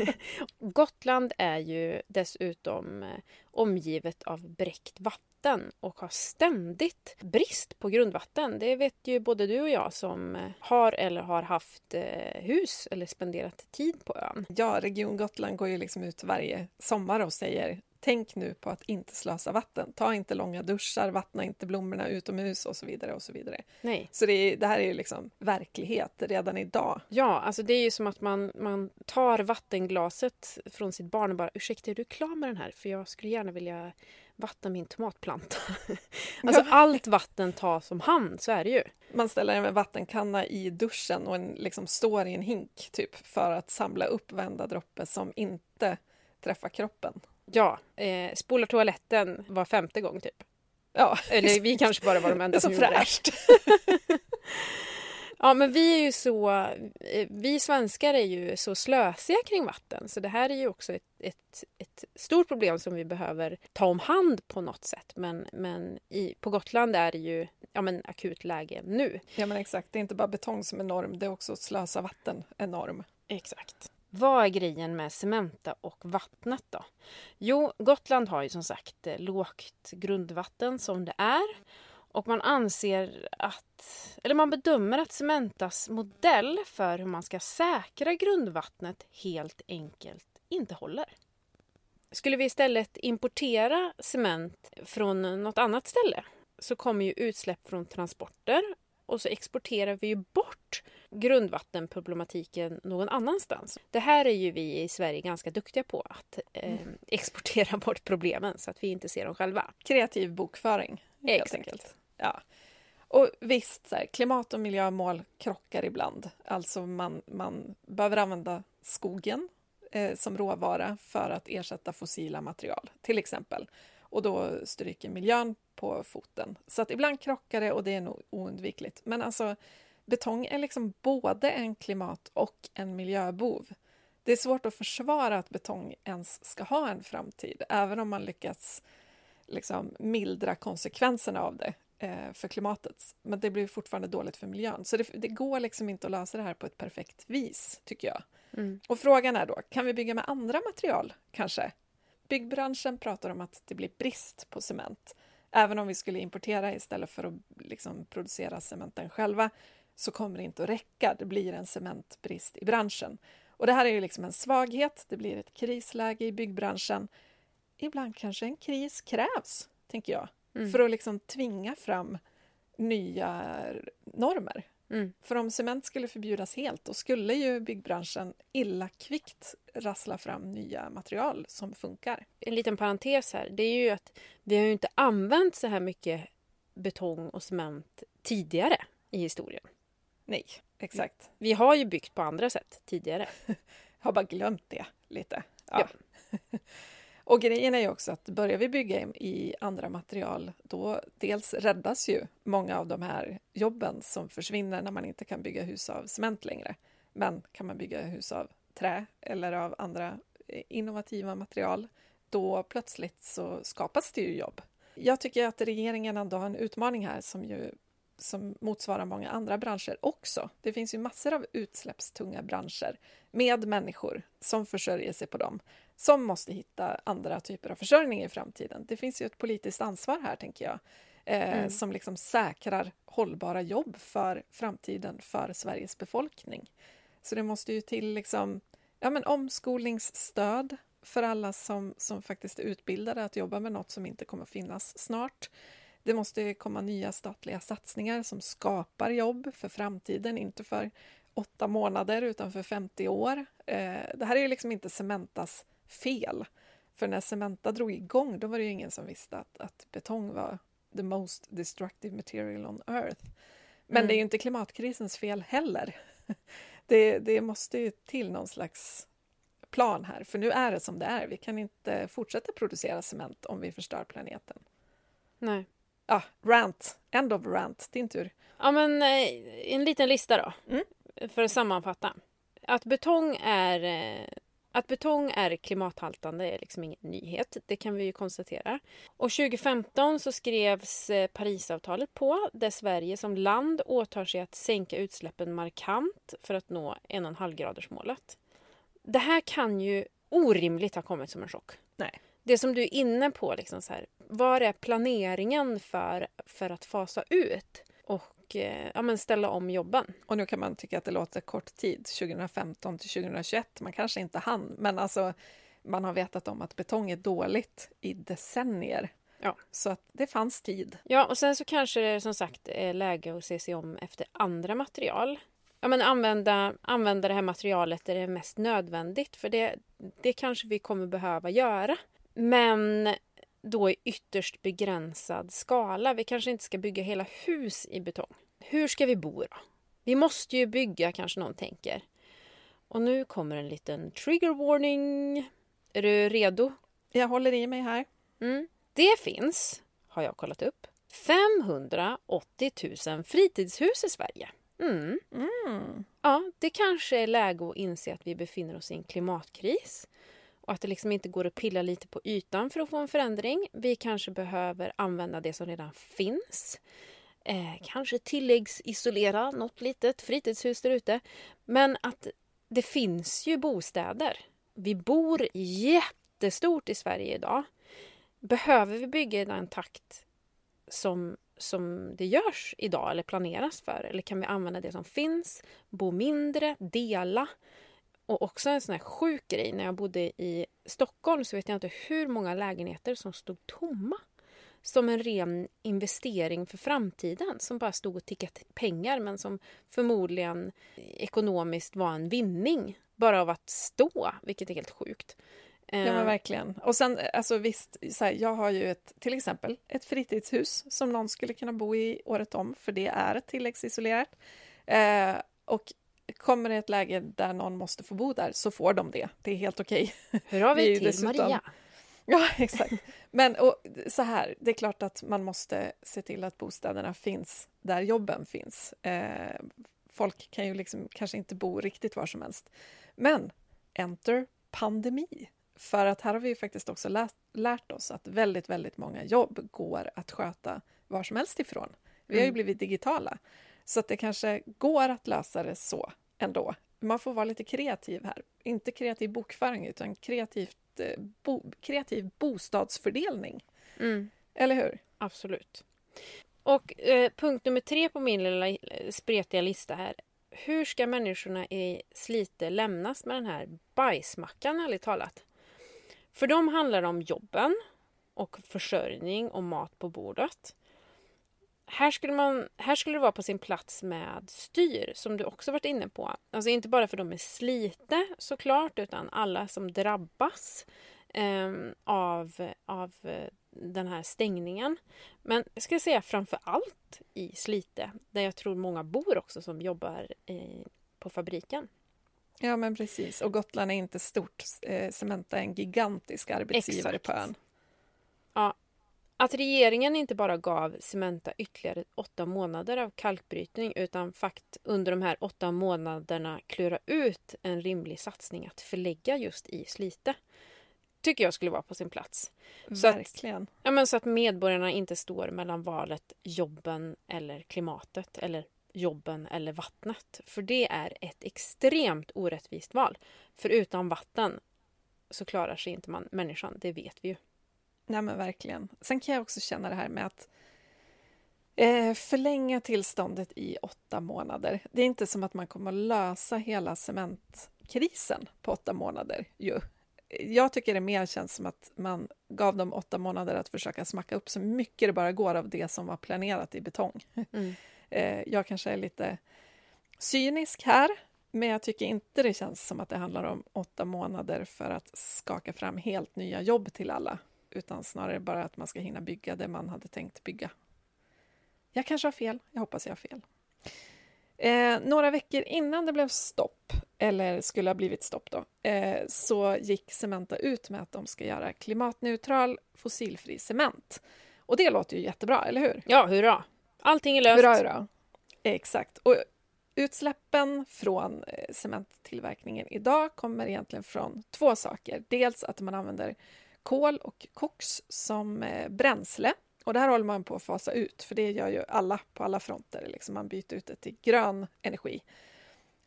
Gotland är ju dessutom eh, omgivet av bräckt vatten och har ständigt brist på grundvatten. Det vet ju både du och jag som eh, har eller har haft eh, hus eller spenderat tid på ön. Ja, Region Gotland går ju liksom ut varje sommar och säger Tänk nu på att inte slösa vatten. Ta inte långa duschar, vattna inte blommorna utomhus och så vidare. och Så vidare. Nej. Så det, är, det här är ju liksom verklighet redan idag. Ja, alltså det är ju som att man, man tar vattenglaset från sitt barn och bara ursäkta, är du klar med den här? För jag skulle gärna vilja vattna min tomatplanta. alltså ja. allt vatten tas om hand, så är det ju. Man ställer en vattenkanna i duschen och en, liksom står i en hink typ för att samla upp varenda droppe som inte träffar kroppen. Ja, eh, spolar toaletten var femte gång typ. Ja. Eller vi kanske bara var de enda som gjorde det. ja, men vi är ju så... Eh, vi svenskar är ju så slösiga kring vatten så det här är ju också ett, ett, ett stort problem som vi behöver ta om hand på något sätt. Men, men i, på Gotland är det ju ja, men akut läge nu. Ja, men exakt. Det är inte bara betong som är norm, det är också slösa vatten enorm. Exakt. Vad är grejen med Cementa och vattnet då? Jo, Gotland har ju som sagt eh, lågt grundvatten som det är. Och man anser att, eller man bedömer att Cementas modell för hur man ska säkra grundvattnet helt enkelt inte håller. Skulle vi istället importera cement från något annat ställe så kommer ju utsläpp från transporter och så exporterar vi ju bort grundvattenproblematiken någon annanstans. Det här är ju vi i Sverige ganska duktiga på, att eh, mm. exportera bort problemen så att vi inte ser dem själva. Kreativ bokföring, helt Exakt. enkelt. Ja. Och visst, så här, klimat och miljömål krockar ibland. Alltså man, man behöver använda skogen eh, som råvara för att ersätta fossila material, till exempel. Och då stryker miljön på foten. Så att ibland krockar det och det är nog oundvikligt. Men alltså, betong är liksom både en klimat och en miljöbov. Det är svårt att försvara att betong ens ska ha en framtid, även om man lyckas liksom mildra konsekvenserna av det eh, för klimatet. Men det blir fortfarande dåligt för miljön. Så det, det, går liksom inte att lösa det här på ett perfekt vis, tycker jag. Mm. Och frågan är då, kan vi bygga med andra material, kanske? Byggbranschen pratar om att det blir brist på cement. Även om vi skulle importera istället för att liksom producera cementen själva så kommer det inte att räcka. Det blir en cementbrist i branschen. Och det här är ju liksom en svaghet. Det blir ett krisläge i byggbranschen. Ibland kanske en kris krävs, tänker jag, mm. för att liksom tvinga fram nya normer. Mm. För om cement skulle förbjudas helt, då skulle ju byggbranschen illa kvickt rassla fram nya material som funkar. En liten parentes här, det är ju att vi har ju inte använt så här mycket betong och cement tidigare i historien. Nej, exakt. Vi har ju byggt på andra sätt tidigare. Jag har bara glömt det lite. Ja. ja. Och grejen är ju också att börjar vi bygga i andra material, då dels räddas ju många av de här jobben som försvinner när man inte kan bygga hus av cement längre. Men kan man bygga hus av trä eller av andra eh, innovativa material, då plötsligt så skapas det ju jobb. Jag tycker att regeringen ändå har en utmaning här som ju som motsvarar många andra branscher också. Det finns ju massor av utsläppstunga branscher med människor som försörjer sig på dem, som måste hitta andra typer av försörjning i framtiden. Det finns ju ett politiskt ansvar här, tänker jag, eh, mm. som liksom säkrar hållbara jobb för framtiden för Sveriges befolkning. Så det måste ju till liksom, ja, men omskolningsstöd för alla som, som faktiskt är utbildade att jobba med något som inte kommer finnas snart. Det måste komma nya statliga satsningar som skapar jobb för framtiden, inte för åtta månader utan för 50 år. Eh, det här är ju liksom inte Cementas fel. För när Cementa drog igång då var det ju ingen som visste att, att betong var the most destructive material on earth. Men mm. det är ju inte klimatkrisens fel heller. Det, det måste ju till någon slags plan här, för nu är det som det är. Vi kan inte fortsätta producera cement om vi förstör planeten. Nej. Ja, rant. End of rant. Din tur. Ja, men eh, en liten lista då. Mm. För att sammanfatta. Att betong är eh, att betong är klimathaltande är liksom ingen nyhet, det kan vi ju konstatera. Och 2015 så skrevs eh, Parisavtalet på där Sverige som land åtar sig att sänka utsläppen markant för att nå 1,5-gradersmålet. Det här kan ju orimligt ha kommit som en chock. Nej. Det som du är inne på, liksom så här, var är planeringen för, för att fasa ut? Och Eh, ja, men ställa om jobben. Och nu kan man tycka att det låter kort tid, 2015 till 2021. Man kanske inte hann, men alltså man har vetat om att betong är dåligt i decennier. Ja. Så att det fanns tid. Ja, och sen så kanske det som sagt är läge att se sig om efter andra material. Ja, men använda, använda det här materialet där det är mest nödvändigt, för det, det kanske vi kommer behöva göra. Men då i ytterst begränsad skala. Vi kanske inte ska bygga hela hus i betong. Hur ska vi bo då? Vi måste ju bygga, kanske någon tänker. Och nu kommer en liten trigger warning. Är du redo? Jag håller i mig här. Mm. Det finns, har jag kollat upp, 580 000 fritidshus i Sverige. Mm. Mm. Ja, det kanske är läge att inse att vi befinner oss i en klimatkris och att det liksom inte går att pilla lite på ytan för att få en förändring. Vi kanske behöver använda det som redan finns. Eh, kanske tilläggsisolera något litet fritidshus där ute. Men att det finns ju bostäder. Vi bor jättestort i Sverige idag. Behöver vi bygga i den takt som, som det görs idag eller planeras för? Eller kan vi använda det som finns, bo mindre, dela? Och också en sån här sjuk grej, när jag bodde i Stockholm så vet jag inte hur många lägenheter som stod tomma. Som en ren investering för framtiden som bara stod och tickade pengar men som förmodligen ekonomiskt var en vinning bara av att stå, vilket är helt sjukt. Ja men eh. verkligen. Och sen alltså visst, så här, jag har ju ett, till exempel ett fritidshus som någon skulle kunna bo i året om för det är tilläggsisolerat. Eh, och kommer det ett läge där någon måste få bo där så får de det. Det är helt okej. Okay. Hur har vi, vi till dessutom... Maria? Ja, exakt. Men och, så här, det är klart att man måste se till att bostäderna finns där jobben finns. Eh, folk kan ju liksom kanske inte bo riktigt var som helst. Men enter pandemi. För att här har vi faktiskt också lärt, lärt oss att väldigt, väldigt många jobb går att sköta var som helst ifrån. Vi har ju mm. blivit digitala. Så att det kanske går att lösa det så ändå. Man får vara lite kreativ här. Inte kreativ bokföring, utan kreativt, eh, bo, kreativ bostadsfördelning. Mm. Eller hur? Absolut. Och eh, punkt nummer tre på min lilla eh, spretiga lista här. Hur ska människorna i Slite lämnas med den här bajsmackan, ärligt talat? För dem handlar det om jobben och försörjning och mat på bordet här skulle, man, här skulle det vara på sin plats med styr, som du också varit inne på. Alltså inte bara för de är Slite såklart, utan alla som drabbas eh, av, av eh, den här stängningen. Men jag ska säga framför allt i Slite, där jag tror många bor också som jobbar i, på fabriken. Ja, men precis. Och Gotland är inte stort. Eh, Cementa är en gigantisk arbetsgivare Exakt. på ön. Att regeringen inte bara gav Cementa ytterligare åtta månader av kalkbrytning utan fakt under de här åtta månaderna klura ut en rimlig satsning att förlägga just i Slite tycker jag skulle vara på sin plats. Så Verkligen. Att, ja, men så att medborgarna inte står mellan valet jobben eller klimatet eller jobben eller vattnet. För det är ett extremt orättvist val. För utan vatten så klarar sig inte man, människan, det vet vi ju. Nej men verkligen. Sen kan jag också känna det här med att eh, förlänga tillståndet i åtta månader. Det är inte som att man kommer att lösa hela cementkrisen på åtta månader ju. jag tycker det mer känns som att man gav dem åtta månader att försöka smacka upp så mycket det bara går av det som var planerat i betong. Mm. Eh, jag kanske är lite cynisk här, men jag tycker inte det känns som att det handlar om åtta månader för att skaka fram helt nya jobb till alla, utan snarare bara att man ska hinna bygga det man hade tänkt bygga. Jag kanske har fel, jag hoppas jag har fel. Eh, några veckor innan det blev stopp, eller skulle ha blivit stopp då, eh, så gick Cementa ut med att de ska göra klimatneutral fossilfri cement. Och det låter ju jättebra, eller hur? Ja, hurra! Allting är löst. Hurra, hurra. Exakt. Och utsläppen från eh, cementtillverkningen idag kommer egentligen från två saker. Dels att man använder kol och koks som eh, bränsle. Och det här håller man på att fasa ut, för det gör ju alla på alla fronter. Liksom man byter ut det till grön energi.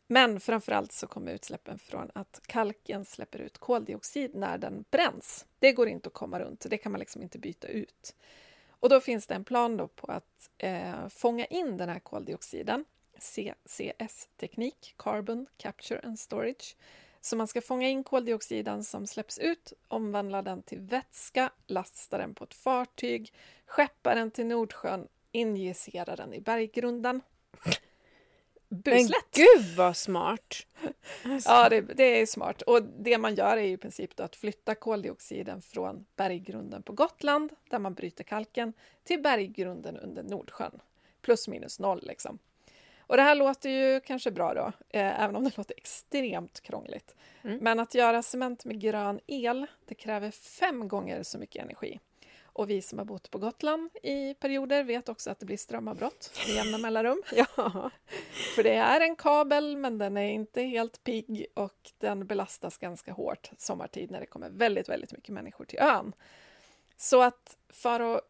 Men framförallt så kommer utsläppen från att kalken släpper ut koldioxid när den bränns. Det går inte att komma runt, det kan man liksom inte byta ut. Och då finns det en plan då på att eh, fånga in den här koldioxiden, CCS-teknik, Carbon Capture and Storage. Så man ska fånga in koldioxiden som släpps ut, omvandla den till vätska, lasta den på ett fartyg, skeppa den till Nordsjön, injicera den i berggrunden. Buslätt! Men gud vad smart! Alltså. Ja, det, det, är smart. Och det man gör är i princip att flytta koldioxiden från berggrunden på Gotland, där man bryter kalken, till berggrunden under Nordsjön. Plus minus noll liksom. Och det här låter ju kanske bra då, eh, även om det låter extremt krångligt. Mm. Men att göra cement med grön el, det kräver fem gånger så mycket energi. Och vi som har bott på Gotland i perioder vet också att det blir strömavbrott med jämna mellanrum. ja. För det är en kabel, men den är inte helt pigg och den belastas ganska hårt sommartid när det kommer väldigt, väldigt mycket människor till ön. Så att för att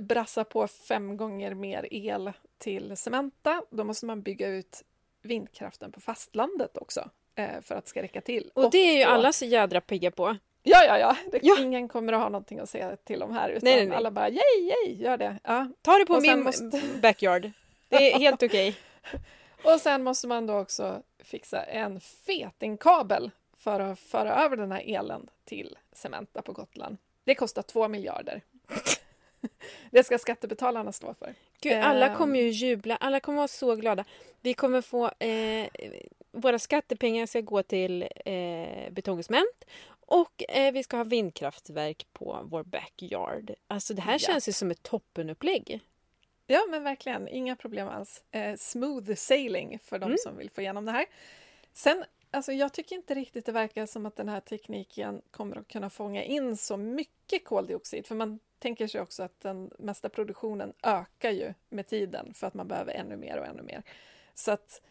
brassa på fem gånger mer el till Cementa, då måste man bygga ut vindkraften på fastlandet också eh, för att det ska räcka till. Och, och det är ju då... alla så jädra pigga på. Ja, ja, ja. Det, ja. Ingen kommer att ha någonting att säga till om här, utan nej, nej, nej. alla bara yay, yay, gör det. Ja. Ta det på min måste... backyard. Det är helt okej. Okay. och sen måste man då också fixa en fetingkabel för att föra över den här elen till Cementa på Gotland. Det kostar två miljarder. det ska skattebetalarna stå för. Gud, alla ehm. kommer ju jubla, alla kommer vara så glada. Vi kommer få... Eh, våra skattepengar ska gå till eh, betongcement och eh, vi ska ha vindkraftverk på vår backyard. Alltså det här ja. känns ju som ett toppenupplägg. Ja, men verkligen. Inga problem alls. Eh, smooth sailing för de mm. som vill få igenom det här. Sen, alltså jag tycker inte riktigt det verkar som att den här tekniken kommer att kunna fånga in så mycket koldioxid. För man tänker sig också att den mesta produktionen ökar ju med tiden för att man behöver ännu mer och ännu mer. Så att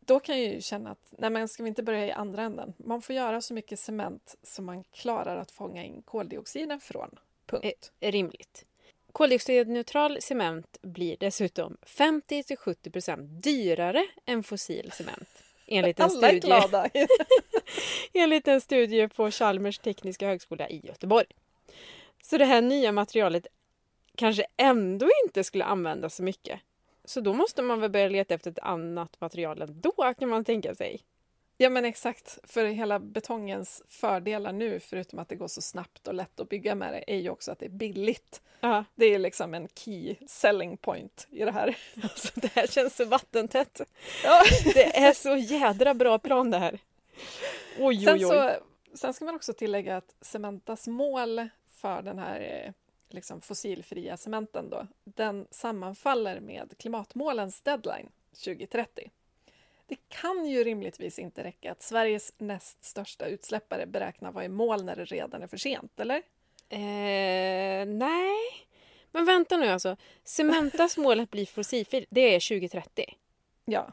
då kan jag ju känna att nej men ska vi inte börja i andra änden? Man får göra så mycket cement som man klarar att fånga in koldioxiden från. Punkt. Är, rimligt. Koldioxidneutral cement blir dessutom 50 till 70 dyrare än fossil cement. Enligt en, Alla studie, är glada. enligt en studie på Chalmers tekniska högskola i Göteborg. Så det här nya materialet kanske ändå inte skulle användas så mycket. Så då måste man väl börja leta efter ett annat material ändå kan man tänka sig. Ja men exakt, för hela betongens fördelar nu, förutom att det går så snabbt och lätt att bygga med det, är ju också att det är billigt. Ja. Det är liksom en key selling point i det här. Alltså, det här känns så vattentätt. Ja. Det är så jädra bra plan det här. Oj, sen, oj, oj. Så, sen ska man också tillägga att Cementas mål för den här eh, liksom fossilfria cementen då, den sammanfaller med klimatmålens deadline 2030. Det kan ju rimligtvis inte räcka att Sveriges näst största utsläppare beräknar vara i mål när det redan är för sent, eller? Eh, nej, men vänta nu alltså. Cementas mål att bli fossilfri, det är 2030? Ja.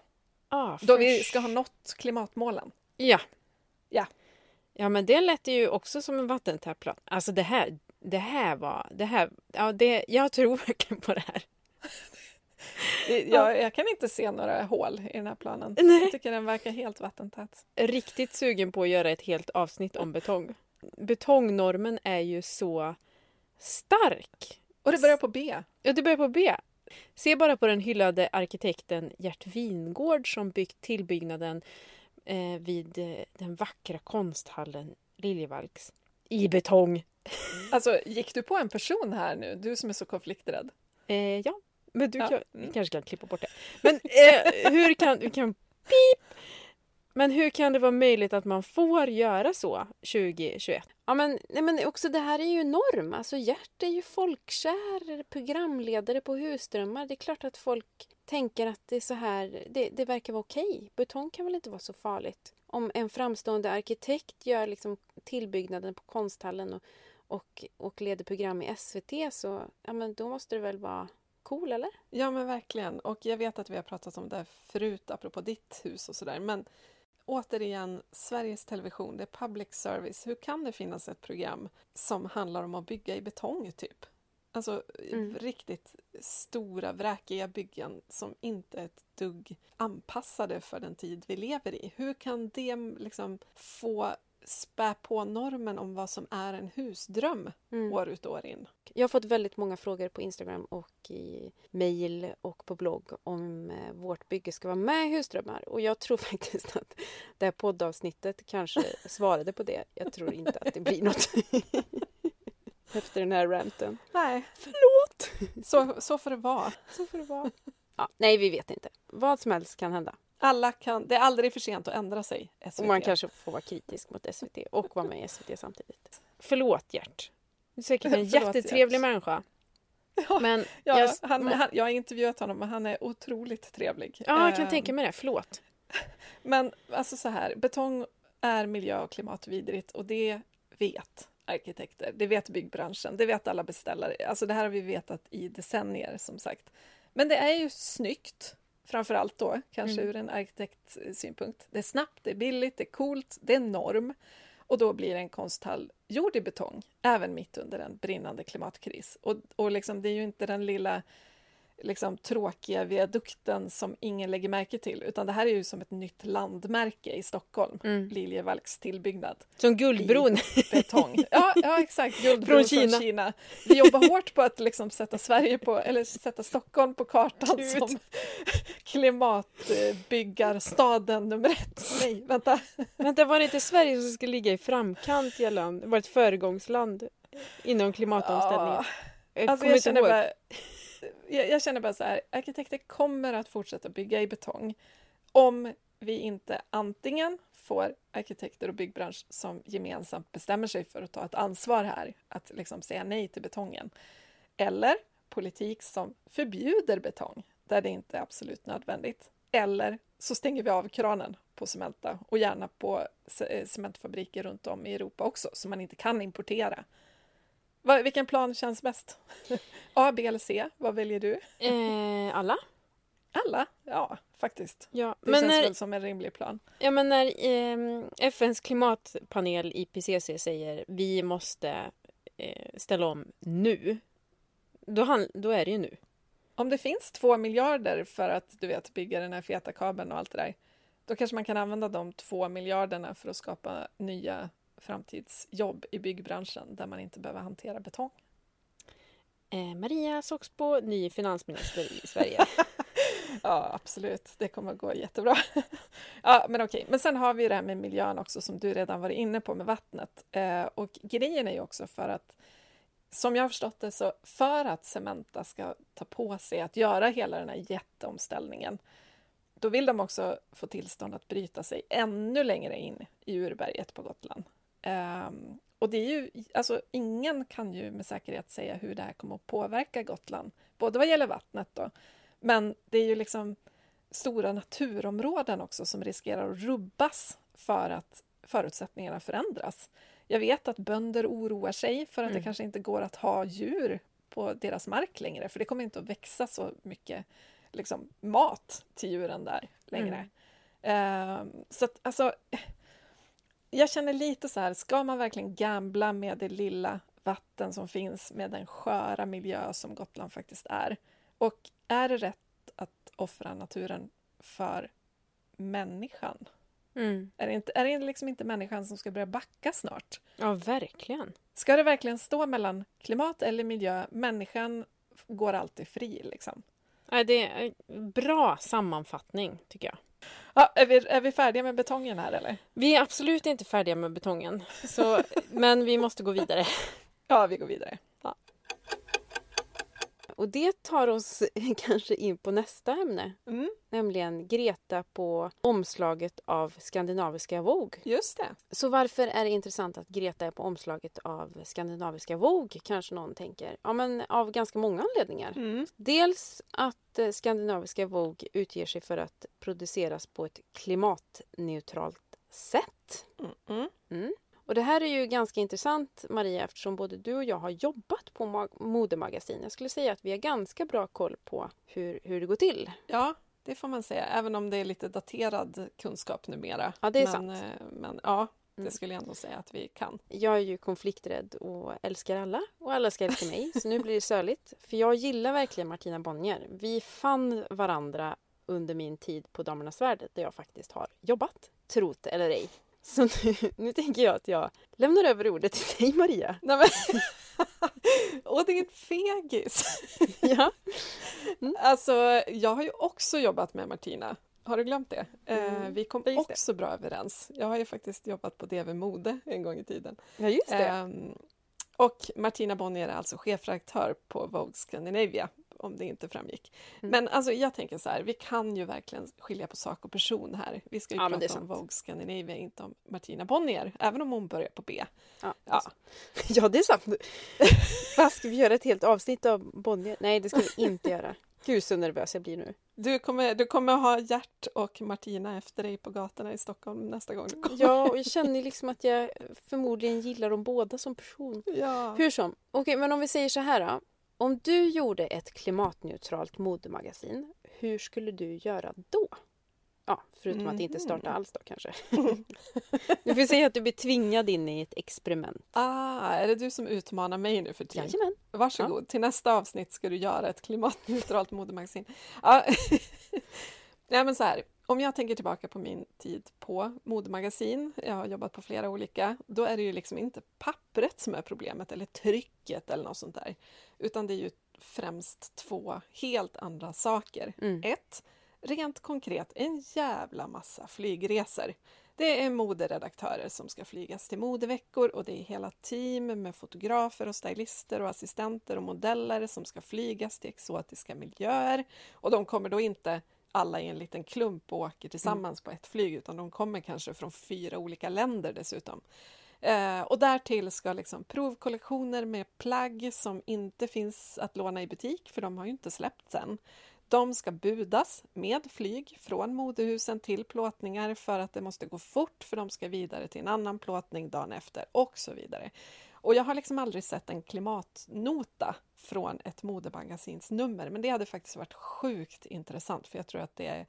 Ah, Då vi ska ha nått klimatmålen. Ja. Ja. Ja, men det lät ju också som en vattentät plan. Alltså det här, det här var... Det här, ja, det, jag tror verkligen på det här. Jag, jag, kan inte se några hål i den här planen. Nej. Jag tycker den verkar helt vattentät. Riktigt sugen på att göra ett helt avsnitt om betong. Betongnormen är ju så stark. Och det börjar på B. Ja, det börjar på B. Se bara på den hyllade arkitekten Gert Wingård som byggt tillbyggnaden eh, vid eh, den vackra konsthallen Liljevalchs i betong. Alltså, gick du på en person här nu? Du som är så konflikträdd. Eh, ja, men du kan, mm. vi kanske kan klippa bort det. Men eh, hur kan... Vi kan pip! Men hur kan det vara möjligt att man får göra så 2021? Ja, men, nej, men också det här är ju norm. Alltså Gert är ju folkkär, programledare på Husdrömmar. Det är klart att folk tänker att det är så här, det, det verkar vara okej. Betong kan väl inte vara så farligt? Om en framstående arkitekt gör liksom tillbyggnaden på konsthallen och, och, och leder program i SVT så ja, men då måste det väl vara cool, eller? Ja, men verkligen. Och jag vet att vi har pratat om det här förut, apropå ditt hus och sådär. Men återigen, Sveriges Television, det är public service. Hur kan det finnas ett program som handlar om att bygga i betong, typ? Alltså Mm. riktigt stora, vräkiga byggen som inte är ett dugg anpassade för den tid vi lever i. Hur kan det liksom få spä på normen om vad som är en husdröm Mm. år ut och år in? Jag har fått väldigt många frågor på Instagram och i mejl och på blogg om eh, vårt bygge ska vara med i Husdrömmar. Och jag tror faktiskt att det här poddavsnittet kanske svarade på det. Jag tror inte att det blir något efter den här ranten. Nej, Förlåt! så, så får det vara. Så får det vara. Ja, nej, vi vet inte. Vad som helst kan hända. Alla kan, det är aldrig för sent att ändra sig. SVT. Och man kanske får vara kritisk mot SVT och vara med i SVT samtidigt. Förlåt Gert. Du är säkert en Förlåt, jättetrevlig Gert. människa. Ja, Men ja, jag, han, han, jag har intervjuat honom och han är otroligt trevlig. ja, jag kan Eh, tänka mig det. Förlåt. Men alltså så här, betong är miljö och klimatvidrigt och det vet arkitekter, det vet byggbranschen, det vet alla beställare. Alltså det här har vi vetat i decennier som sagt. Men det är ju snyggt, framför allt då, kanske Mm. ur en arkitektsynpunkt. Det är snabbt, det är billigt, det är coolt, det är norm. Och då blir en konsthall gjord i betong, även mitt under en brinnande klimatkris. Och, och liksom, det är ju inte den lilla liksom, tråkiga viadukten som ingen lägger märke till, utan det här är ju som ett nytt landmärke i Stockholm. Mm. Liljevalchs tillbyggnad. Som Guldbron. Betong. Ja, ja exakt. Guldbron Från från Kina. Kina. Vi jobbar hårt på att liksom sätta Sverige på, eller sätta Stockholm på kartan Gud. som klimatbyggarstaden nummer ett. Nej, vänta. Vänta, var det inte Sverige som ska ligga i framkant gällande, vara ett föregångsland inom klimatomställningen? Jag Alltså jag, känner bara, jag, jag känner bara så här, arkitekter kommer att fortsätta bygga i betong om vi inte antingen får arkitekter och byggbransch som gemensamt bestämmer sig för att ta ett ansvar här, att liksom säga nej till betongen. Eller politik som förbjuder betong där det inte är absolut nödvändigt. Eller så stänger vi av kranen på Cementa och gärna på cementfabriker runt om i Europa också, så man inte kan importera. Va, vilken plan känns bäst? A, B eller C? Vad väljer du? Eh, alla? Alla? Ja, faktiskt. Ja, Det men känns när, väl som en rimlig plan. ja, men när ehm, FNs klimatpanel IPCC säger vi måste eh, ställa om nu, då, han, då är det ju nu. Om det finns två miljarder för att du vet, bygga den här feta kabeln och allt det där, då kanske man kan använda de två miljarderna för att skapa nya framtidsjobb i byggbranschen där man inte behöver hantera betong. Eh, Maria Soxbo, ny finansminister i Sverige. Ja, absolut. Det kommer att gå jättebra. ja, men okej. Men sen har vi det här med miljön också som du redan varit inne på med vattnet. Eh, och grejen är ju också för att som jag har förstått det så för att Cementa ska ta på sig att göra hela den här jätteomställningen då vill de också få tillstånd att bryta sig ännu längre in i urberget på Gotland. Ehm, och det är ju, alltså ingen kan ju med säkerhet säga hur det här kommer att påverka Gotland, både vad gäller vattnet då, men det är ju liksom stora naturområden också som riskerar att rubbas för att förutsättningarna förändras. Jag vet att bönder oroar sig för att det Mm. kanske inte går att ha djur på deras mark längre, för det kommer inte att växa så mycket liksom, mat till djuren där längre. Ehm, så att alltså, jag känner lite så här, ska man verkligen gambla med det lilla vatten som finns med den sköra miljö som Gotland faktiskt är? Och är det rätt att offra naturen för människan? Mm. Är det, inte, är det liksom inte människan som ska börja backa snart? Ja, verkligen. Ska det verkligen stå mellan klimat eller miljö? Människan går alltid fri liksom. Ja, det är en bra sammanfattning, tycker jag. Ja, är, vi, är vi färdiga med betongen här eller? Vi är absolut inte färdiga med betongen, så, men vi måste gå vidare. Ja, vi går vidare. Och det tar oss kanske in på nästa ämne, Mm, nämligen Greta på omslaget av skandinaviska Vogue. just det. Så varför är det intressant att Greta är på omslaget av skandinaviska Vogue, kanske någon tänker? Ja, men av ganska många anledningar. Mm. Dels att eh, skandinaviska Vogue utger sig för att produceras på ett klimatneutralt sätt. Mm. Och det här är ju ganska intressant Maria eftersom både du och jag har jobbat på ma- modemagasin. Jag skulle säga att vi har ganska bra koll på hur, hur det går till. Ja, det får man säga, även om det är lite daterad kunskap numera. Ja, det är men, sant. eh, Men ja, det Mm. skulle jag ändå säga att vi kan. Jag är ju konflikträdd och älskar alla och alla ska älska mig. Så nu blir det söligt. För jag gillar verkligen Martina Bonnier. Vi fann varandra under min tid på Damernas Värld där jag faktiskt har jobbat. Trot eller ej. Så nu, nu tänker jag att jag lämnar över ordet till dig Maria. Nej, men... och det är en fegis! Ja. Alltså, jag har ju också jobbat med Martina. Har du glömt det? Eh, Mm, vi kom ja, just det. också bra överens. Jag har ju faktiskt jobbat på DV Mode en gång i tiden. ja, just det. Ehm, och Martina Bonnier är alltså chefredaktör på Vogue Scandinavia, om det inte framgick. Mm. Men alltså, jag tänker så här, vi kan ju verkligen skilja på sak och person här. Vi ska ju Ja, det prata om. Vogue Scandinavia, inte om Martina Bonnier, även om hon börjar på B. Ja, Ja. ja, det är sant. Vad ska vi göra ett helt avsnitt av Bonnier? Nej, det ska vi inte göra. Gud så nervös jag blir nu. Du kommer, du kommer ha Gert och Martina efter dig på gatorna i Stockholm nästa gång du kommer. Ja, och jag känner liksom att jag förmodligen gillar dem båda som person. Ja. Hur som, okej, men om vi säger så här då. Om du gjorde ett klimatneutralt modemagasin, hur skulle du göra då? Ja, förutom att inte starta Mhm. alls då kanske. du får säga att du blir tvingad in i ett experiment. Ah, är det du som utmanar mig nu för tiden? Jajamän. Varsågod, till nästa avsnitt ska du göra ett klimatneutralt modemagasin. Ja. Nej, men så här, om jag tänker tillbaka på min tid på modemagasin, jag har jobbat på flera olika, då är det ju liksom inte pappret som är problemet eller trycket eller något sånt där, utan det är ju främst två helt andra saker. Mm. Ett, rent konkret, en jävla massa flygresor. Det är moderedaktörer som ska flygas till modeveckor och det är hela team med fotografer och stylister och assistenter och modeller som ska flygas till exotiska miljöer. Och de kommer då inte alla i en liten klump och åker tillsammans på ett flyg utan de kommer kanske från fyra olika länder dessutom. Eh, och därtill ska liksom provkollektioner med plagg som inte finns att låna i butik för de har ju inte släppts än. De ska budas med flyg från modehusen till plåtningar för att det måste gå fort för de ska vidare till en annan plåtning dagen efter och så vidare. Och jag har liksom aldrig sett en klimatnota från ett modemagasins nummer men det hade faktiskt varit sjukt intressant för jag tror att det är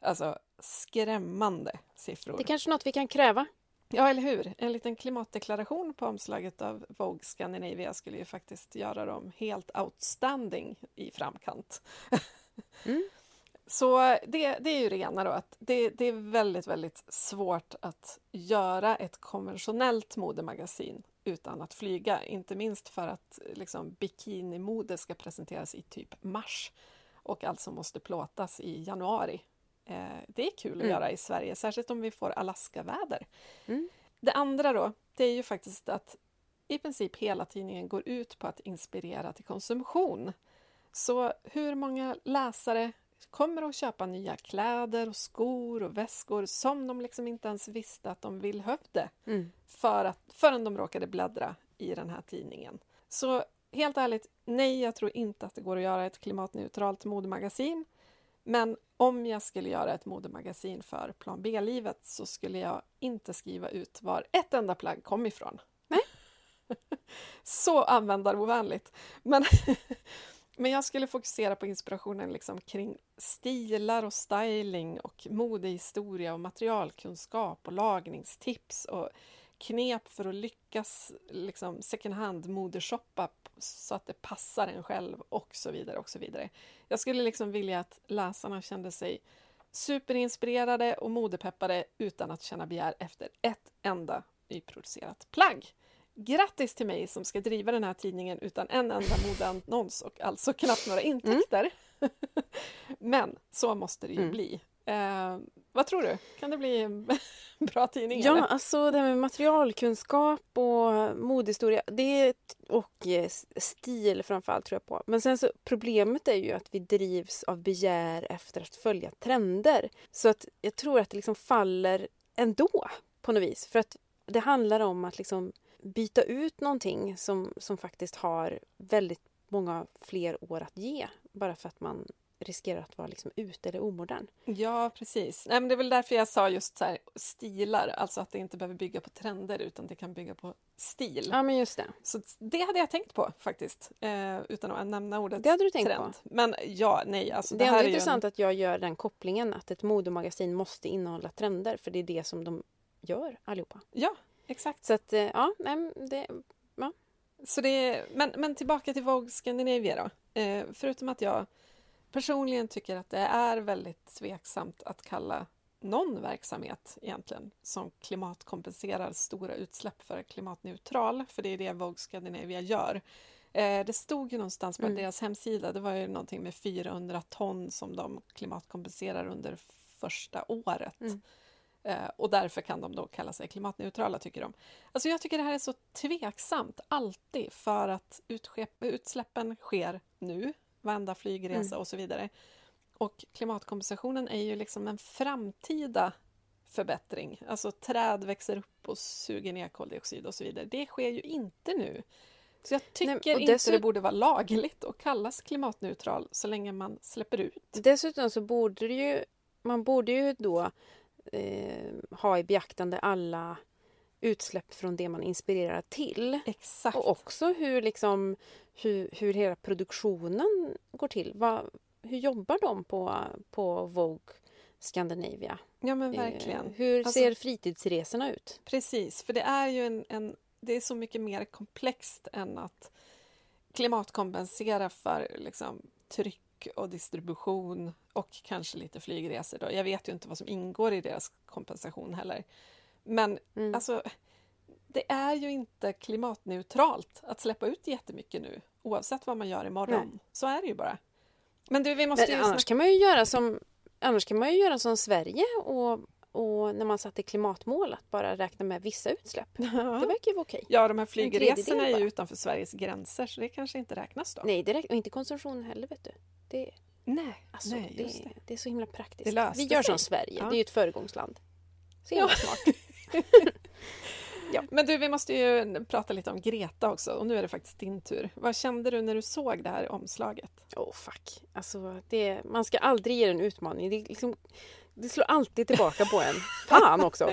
alltså, skrämmande siffror. Det är kanske är något vi kan kräva. Ja, eller hur? En liten klimatdeklaration på omslaget av Vogue Scandinavia skulle ju faktiskt göra dem helt outstanding i framkant. Mm. Så det, det är ju det ena då, att det, det är väldigt, väldigt svårt att göra ett konventionellt modemagasin utan att flyga. Inte minst för att liksom, bikinimode ska presenteras i typ mars och alltså måste plåtas i januari. Eh, det är kul att Mm. göra i Sverige, särskilt om vi får Alaskaväder. Mm. Det andra då, det är ju faktiskt att i princip hela tidningen går ut på att inspirera till konsumtion. Så hur många läsare kommer att köpa nya kläder och skor och väskor som de liksom inte ens visste att de behövde Mm. för att, förrän de råkade bläddra i den här tidningen. Så helt ärligt, nej, jag tror inte att det går att göra ett klimatneutralt modemagasin. Men om jag skulle göra ett modemagasin för plan B-livet så skulle jag inte skriva ut var ett enda plagg kom ifrån. Nej. så användarovänligt. Men, men jag skulle fokusera på inspirationen liksom kring stilar och styling och modehistoria och materialkunskap och lagningstips och knep för att lyckas liksom second hand modeshoppa så att det passar en själv och så vidare och så vidare. Jag skulle liksom vilja att läsarna kände sig superinspirerade och modepeppade utan att känna begär efter ett enda nyproducerat plagg. Grattis till mig som ska driva den här tidningen utan en enda modeannons och alltså knappt några intäkter. Men så måste det ju Mm. bli. Eh, vad tror du? Kan det bli en bra tidning? Ja, eller? alltså det här med materialkunskap och modehistoria det och eh, stil framförallt tror jag på. Men sen så problemet är ju att vi drivs av begär efter att följa trender. Så att jag tror att det liksom faller ändå på något vis. För att det handlar om att liksom byta ut någonting som, som faktiskt har väldigt många fler år att ge. Bara för att man riskerar att vara liksom ute eller omodern. Ja, precis. Nej, men det är väl därför jag sa just så här, stilar, alltså att det inte behöver bygga på trender utan det kan bygga på stil. Ja, men just det. Så det hade jag tänkt på faktiskt, eh, utan att nämna ordet Det hade du tänkt trend. på. Men ja, nej, alltså Det det, är här är intressant en... att jag gör den kopplingen att ett modemagasin måste innehålla trender för det är det som de gör allihopa. Ja, exakt. Så att eh, ja, nej, det, Så det är... men, men tillbaka till Vogue Scandinavia då. Eh, förutom att jag personligen tycker att det är väldigt tveksamt att kalla någon verksamhet egentligen som klimatkompenserar stora utsläpp för klimatneutral, för det är det Vogue Scandinavia gör. Eh, det stod ju någonstans på Mm. deras hemsida, det var ju någonting med 400 ton som de klimatkompenserar under första året. Mm. Eh, och därför kan de då kalla sig klimatneutrala, tycker de. Alltså jag tycker det här är så tveksamt, alltid, för att utsläppen sker nu, varenda flygresa Mm. och så vidare. Och klimatkompensationen är ju liksom en framtida förbättring. Alltså träd växer upp och suger ner koldioxid och så vidare. Det sker ju inte nu. Så jag tycker och inte dessutom- det borde vara lagligt att kallas klimatneutral så länge man släpper ut. dessutom så borde det ju man borde ju då eh, ha i beaktande alla utsläpp från det man inspirerar till. Exakt. Och också hur, liksom, hur, hur hela produktionen går till. Vad, hur jobbar de på, på Vogue Scandinavia? Ja men Eh, verkligen. hur Alltså- ser fritidsresorna ut? Precis, för det är ju en, en... Det är så mycket mer komplext än att klimatkompensera för liksom, tryck och distribution och kanske lite flygresor. Då. Jag vet ju inte vad som ingår i deras kompensation heller. Men Mm. alltså, det är ju inte klimatneutralt att släppa ut jättemycket nu oavsett vad man gör imorgon. Nej. Så är det ju bara. Men du, vi måste Men ju annars kan man ju göra som Annars kan man ju göra som Sverige och, och när man satte klimatmål att bara räkna med vissa utsläpp. Det verkar ju vara okej. Ja, de här flygresorna är ju utanför Sveriges gränser så det kanske inte räknas då. Nej, det och inte konsumtion heller vet du. Det, Nej, alltså, nej det, det. det är så himla praktiskt. Vi gör sig. som Sverige, Ja. det är ju ett föregångsland. Så himla Ja. smart. Men du, vi måste ju prata lite om Greta också och nu är det faktiskt din tur. Vad kände du när du såg det här omslaget? Åh oh, fuck. Alltså, det, man ska aldrig ge en utmaning. Det, liksom, det slår alltid tillbaka på en. Fan också!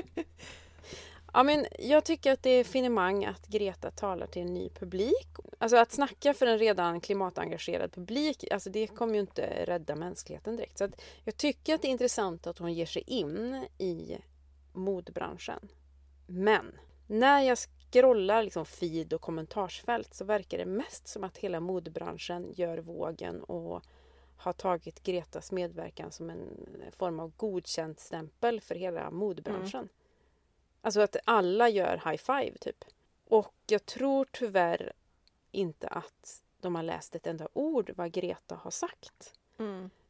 Ja, men jag tycker att det är finemang att Greta talar till en ny publik. Alltså att snacka för en redan klimatengagerad publik, alltså det kommer ju inte rädda mänskligheten direkt. Så jag tycker att det är intressant att hon ger sig in i modbranschen. Men när jag scrollar liksom feed och kommentarsfält så verkar det mest som att hela modbranschen gör vågen och har tagit Gretas medverkan som en form av godkänt stämpel för hela modbranschen. Alltså att alla gör high five typ. Och jag tror tyvärr inte att de har läst ett enda ord vad Greta har sagt.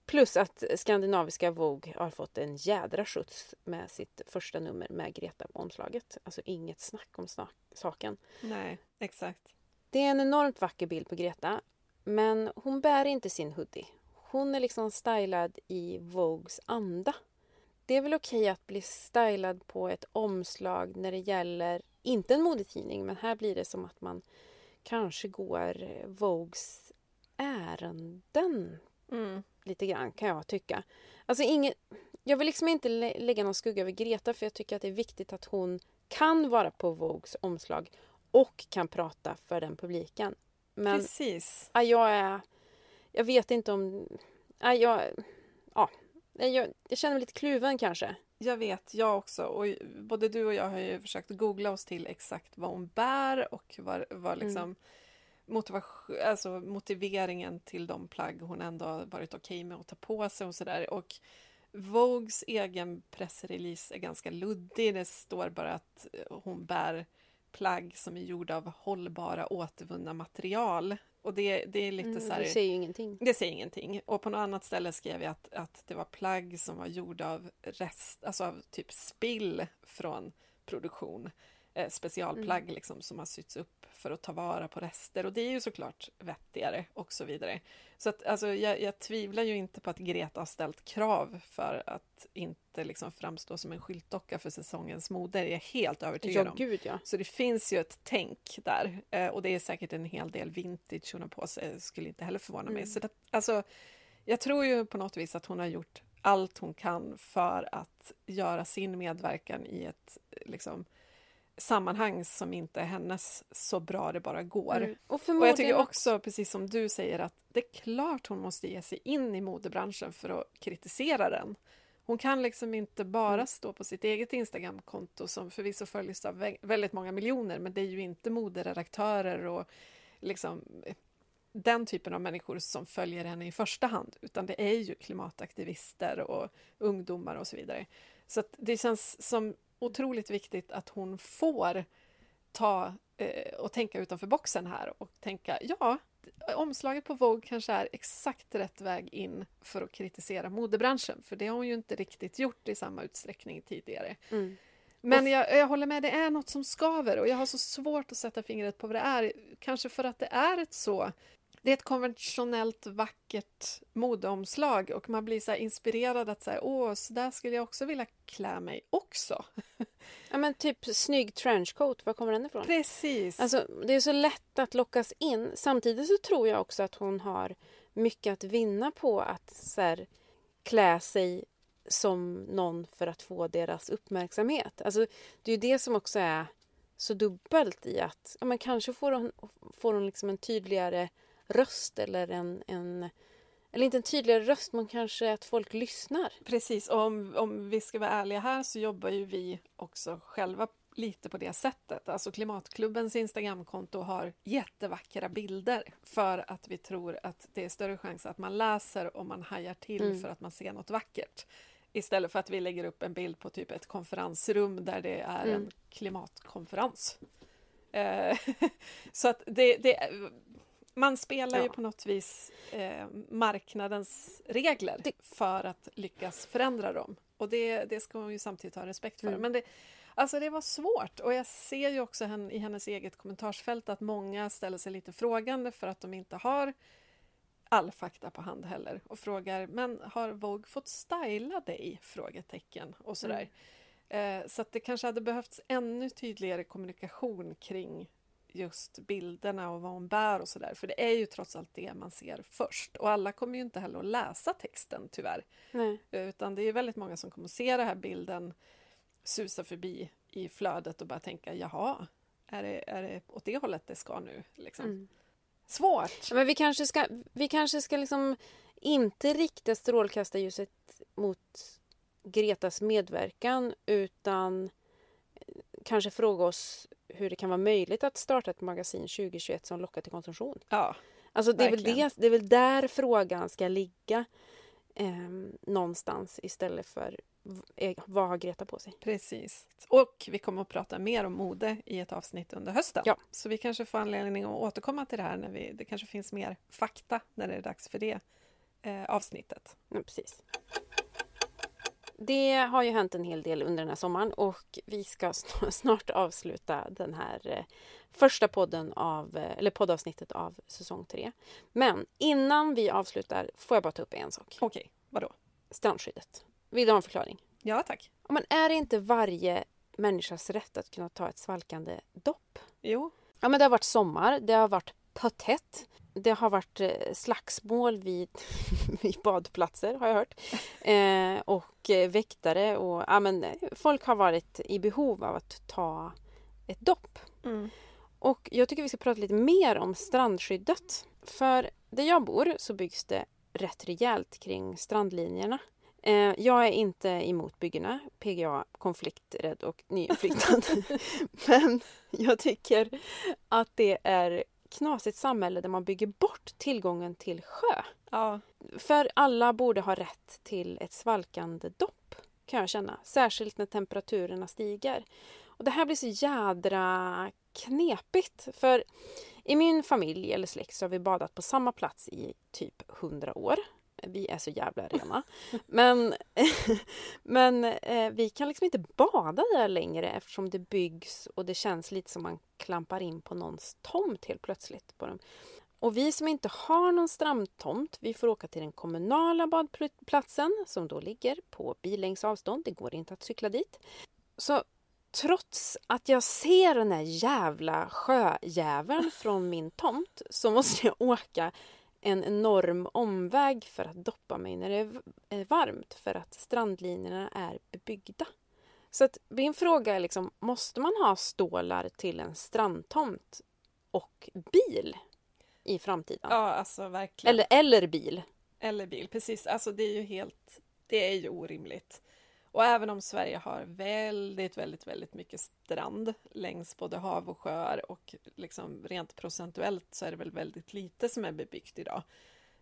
Plus att skandinaviska Vogue har fått en jädra skjuts med sitt första nummer med Greta på omslaget. Alltså inget snack om snak- saken. Nej, exakt. Det är en enormt vacker bild på Greta. Men hon bär inte sin hoodie. Hon är liksom stylad i Vogues anda. Det är väl okej att bli stylad på ett omslag när det gäller, inte en modetidning, men här blir det som att man kanske går eh, Vogues ärenden Mm. lite grann kan jag tycka. Alltså inget, jag vill liksom inte lä- lägga någon skugga över Greta för jag tycker att det är viktigt att hon kan vara på Vogues omslag och kan prata för den publiken. Men Precis. ja, jag är... Jag vet inte om... Ja, jag, ja, jag, jag känner mig lite kluven kanske. Jag vet, jag också. Och både du och jag har ju försökt googla oss till exakt vad hon bär och vad, vad liksom motivation, alltså motiveringen till de plagg hon ändå har varit okej med att ta på sig och sådär. Och Vogues egen pressrelease är ganska luddig. Det står bara att hon bär plagg som är gjorda av hållbara återvunna material. Och det, det är lite Mm, så här, det säger ju ingenting. det säger ingenting. Och på något annat ställe skrev jag att, att det var plagg som var gjorda av rest, alltså av typ spill från produktion. Eh, specialplagg Mm. liksom, som har sytts upp för att ta vara på rester. Och det är ju såklart vettigare och så vidare. Så att, alltså, jag, jag tvivlar ju inte på att Greta har ställt krav för att inte liksom framstå som en skyltdocka för säsongens mode. Det är jag helt övertygad om. gud ja. Så det finns ju ett tänk där. Eh, och det är säkert en hel del vintage hon har på sig. Skulle inte heller förvåna mig. Mm. Så det, alltså, jag tror ju på något vis att hon har gjort allt hon kan för att göra sin medverkan i ett eh, liksom, sammanhang som inte är hennes så bra det bara går. Mm. Och Och jag tycker också, precis som du säger, att det är klart hon måste ge sig in i modebranschen för att kritisera den. Hon kan liksom inte bara Mm. stå på sitt eget Instagramkonto som förvisso följs av vä- väldigt många miljoner, men det är ju inte moderedaktörer och liksom eh, den typen av människor som följer henne i första hand, utan det är ju klimataktivister och ungdomar och så vidare. Så det känns som otroligt viktigt att hon får ta eh, och tänka utanför boxen här och tänka ja, omslaget på Vogue kanske är exakt rätt väg in för att kritisera modebranschen, för det har hon ju inte riktigt gjort i samma utsträckning tidigare. Mm. Men jag, jag håller med, det är något som skaver och jag har så svårt att sätta fingret på vad det är. Kanske för att det är ett så... Det är ett konventionellt vackert modeomslag och man blir så inspirerad att säga åh, så där skulle jag också vilja klä mig också. Ja men typ snygg trenchcoat, var kommer den ifrån? Precis! Alltså, det är så lätt att lockas in. Samtidigt så tror jag också att hon har mycket att vinna på att så här, klä sig som någon för att få deras uppmärksamhet. Alltså, det är ju det som också är så dubbelt i att ja, men kanske får hon, får hon liksom en tydligare röst eller en, en eller inte en tydligare röst, men kanske att folk lyssnar. Precis, och om, om vi ska vara ärliga här så jobbar ju vi också själva lite på det sättet. Alltså Klimatklubbens Instagramkonto har jättevackra bilder för att vi tror att det är större chans att man läser om man hajar till Mm. för att man ser något vackert. Istället för att vi lägger upp en bild på typ ett konferensrum där det är Mm. en klimatkonferens. Eh, så att det, det, man spelar ju Ja. på något vis eh, marknadens regler Det- för att lyckas förändra dem. Och det, det ska man ju samtidigt ha respekt för. Mm. Men det, alltså det var svårt och jag ser ju också hen, i hennes eget kommentarsfält att många ställer sig lite frågande för att de inte har all fakta på hand heller och frågar men har Vogue fått styla dig? Frågetecken och sådär. Eh, så att det kanske hade behövts ännu tydligare kommunikation kring just bilderna och vad hon bär och sådär. För det är ju trots allt det man ser först. Och alla kommer ju inte heller att läsa texten tyvärr. Nej. Utan det är väldigt många som kommer att se den här bilden susa förbi i flödet och bara tänka jaha, är det, är det åt det hållet det ska nu? Liksom. Mm. Svårt! Men vi kanske ska, vi kanske ska liksom inte rikta strålkastarljuset mot Gretas medverkan utan kanske fråga oss hur det kan vara möjligt att starta ett magasin 2021 som lockar till konsumtion. Ja, Alltså det är, väl det, det är väl där frågan ska ligga eh, någonstans istället för eh, vad har Greta på sig? precis. Och vi kommer att prata mer om mode i ett avsnitt under hösten. Ja. Så vi kanske får anledning att återkomma till det här när vi, det kanske finns mer fakta när det är dags för det eh, avsnittet. Ja, precis. Det har ju hänt en hel del under den här sommaren och vi ska sn- snart avsluta den här eh, första podden av, eh, eller poddavsnittet av säsong tre. Men innan vi avslutar får jag bara ta upp en sak. Okej, vadå? Strandskyddet. Vill du ha en förklaring? Ja, tack. Men är det inte varje människas rätt att kunna ta ett svalkande dopp? Jo, Ja, men det har varit sommar, det har varit potett, det har varit eh, slagsmål vid, vid badplatser har jag hört. Eh, och eh, väktare och ja, men, eh, folk har varit i behov av att ta ett dopp. mm. Och jag tycker vi ska prata lite mer om strandskyddet. För där jag bor så byggs det rätt rejält kring strandlinjerna. Eh, jag är inte emot byggena, PGA, konflikträdd och nyinflyttad. Men jag tycker att det är knasigt samhälle där man bygger bort tillgången till sjö. ja, För alla borde ha rätt till ett svalkande dopp, kan jag känna. Särskilt när temperaturerna stiger. Och det här blir så jädra knepigt. För i min familj eller släkt så har vi badat på samma plats i typ hundra år. Vi är så jävla rena. Men, men eh, vi kan liksom inte bada där längre eftersom det byggs och det känns lite som man klampar in på någons tomt helt plötsligt. På dem. Och vi som inte har någon strandtomt, vi får åka till den kommunala badplatsen som då ligger på billängds avstånd. Det går inte att cykla dit. Så trots att jag ser den här jävla sjöjäveln från min tomt så måste jag åka en enorm omväg för att doppa mig när det är varmt för att strandlinjerna är bebyggda. Så att min fråga är liksom, måste man ha stålar till en strandtomt och bil i framtiden? Ja, alltså verkligen. Eller, eller bil. Eller bil, precis. Alltså det är ju helt, det är ju orimligt. Och även om Sverige har väldigt, väldigt, väldigt mycket strand längs både hav och sjöar och liksom rent procentuellt så är det väl väldigt lite som är bebyggt idag.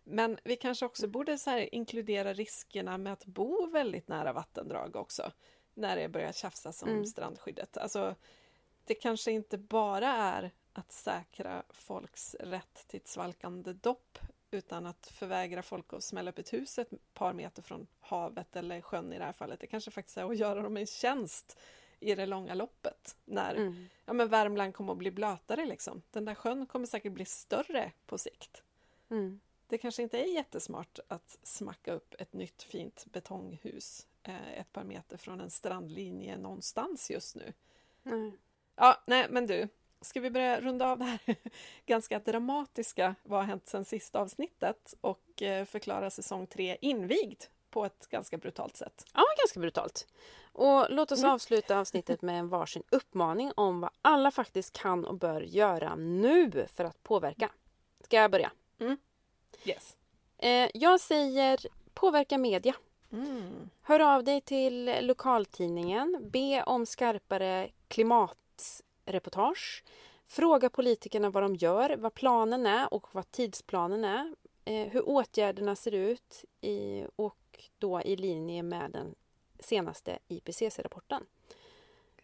Men vi kanske också borde så inkludera riskerna med att bo väldigt nära vattendrag också när det börjar tjafsas om mm. strandskyddet. Alltså, det kanske inte bara är att säkra folks rätt till ett svalkande dopp utan att förvägra folk att smälla upp ett hus ett par meter från havet eller sjön i det här fallet. Det kanske faktiskt är att göra dem en tjänst i det långa loppet. När mm. ja, men Värmland kommer att bli blötare. Liksom. Den där sjön kommer säkert bli större på sikt. Mm. Det kanske inte är jättesmart att smacka upp ett nytt fint betonghus eh, ett par meter från en strandlinje någonstans just nu. Mm. Ja, nej men du, ska vi börja runda av det här ganska dramatiska Vad har hänt sen sista avsnittet och eh, förklara säsong tre invigd på ett ganska brutalt sätt. Ja, ganska brutalt. Och låt oss mm. avsluta avsnittet med en varsin uppmaning om vad alla faktiskt kan och bör göra nu för att påverka. Ska jag börja? Mm. Yes. Eh, jag säger påverka media. Mm. Hör av dig till lokaltidningen. Be om skarpare reportage. Fråga politikerna vad de gör, vad planen är och vad tidsplanen är. Eh, hur åtgärderna ser ut i, och då i linje med den senaste IPCC-rapporten.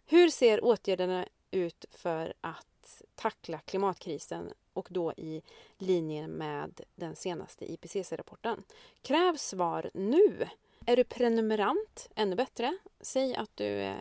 Hur ser åtgärderna ut för att tackla klimatkrisen och då i linje med den senaste IPCC-rapporten? Kräv svar nu! Är du prenumerant? Ännu bättre. Säg att du eh,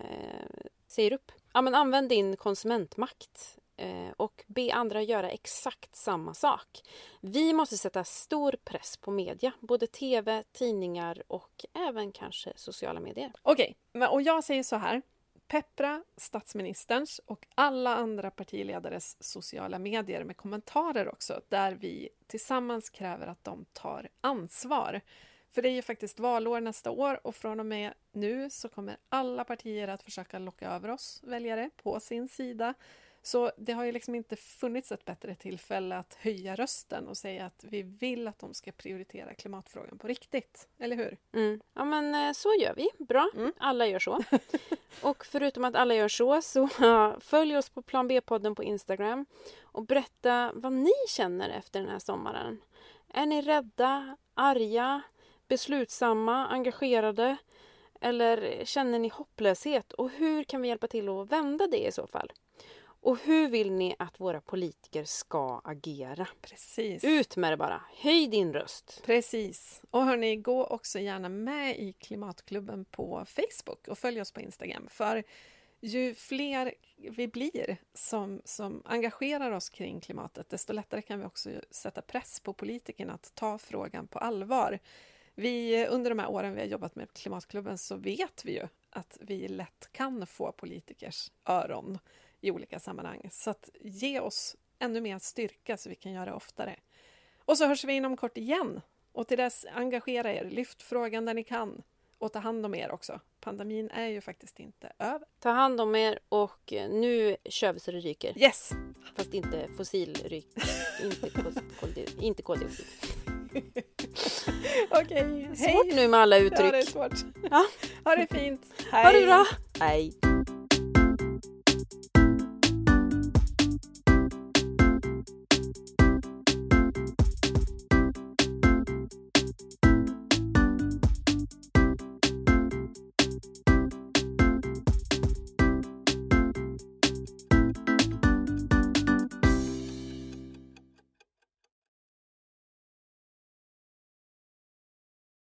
säger upp. Ja, men använd din konsumentmakt eh, och be andra göra exakt samma sak. Vi måste sätta stor press på media, både tv, tidningar och även kanske sociala medier. Okej, okay, och jag säger så här. Peppra statsministerns och alla andra partiledares sociala medier med kommentarer också, där vi tillsammans kräver att de tar ansvar. För det är ju faktiskt valår nästa år och från och med nu så kommer alla partier att försöka locka över oss väljare på sin sida så det har ju liksom inte funnits ett bättre tillfälle att höja rösten och säga att vi vill att de ska prioritera klimatfrågan på riktigt. Eller hur? Mm. Ja men eh, så gör vi. Bra. Mm. Alla gör så. och förutom att alla gör så, så följ oss på Plan B-podden på Instagram och berätta vad ni känner efter den här sommaren. Är ni rädda, arga, beslutsamma, engagerade? Eller känner ni hopplöshet? Och hur kan vi hjälpa till att vända det i så fall? Och hur vill ni att våra politiker ska agera? Precis. Ut med det bara! Höj din röst! Precis. Och hörni, gå också gärna med i Klimatklubben på Facebook och följ oss på Instagram. För ju fler vi blir som, som engagerar oss kring klimatet, desto lättare kan vi också sätta press på politikerna att ta frågan på allvar. Vi, under de här åren vi har jobbat med Klimatklubben så vet vi ju att vi lätt kan få politikers öron i olika sammanhang. Så att ge oss ännu mer styrka så vi kan göra det oftare. Och så hörs vi inom kort igen. Och till dess, engagera er, lyft frågan där ni kan och ta hand om er också. Pandemin är ju faktiskt inte över. Ta hand om er och nu kör vi så det ryker. Yes! Fast inte fossilryk. inte, koldioxid. Inte koldioxid. Okej, okay, hej! Svårt nu med alla uttryck. Ja, det är svårt. Ja. Ha det fint. Hej! Ha det bra! Hej!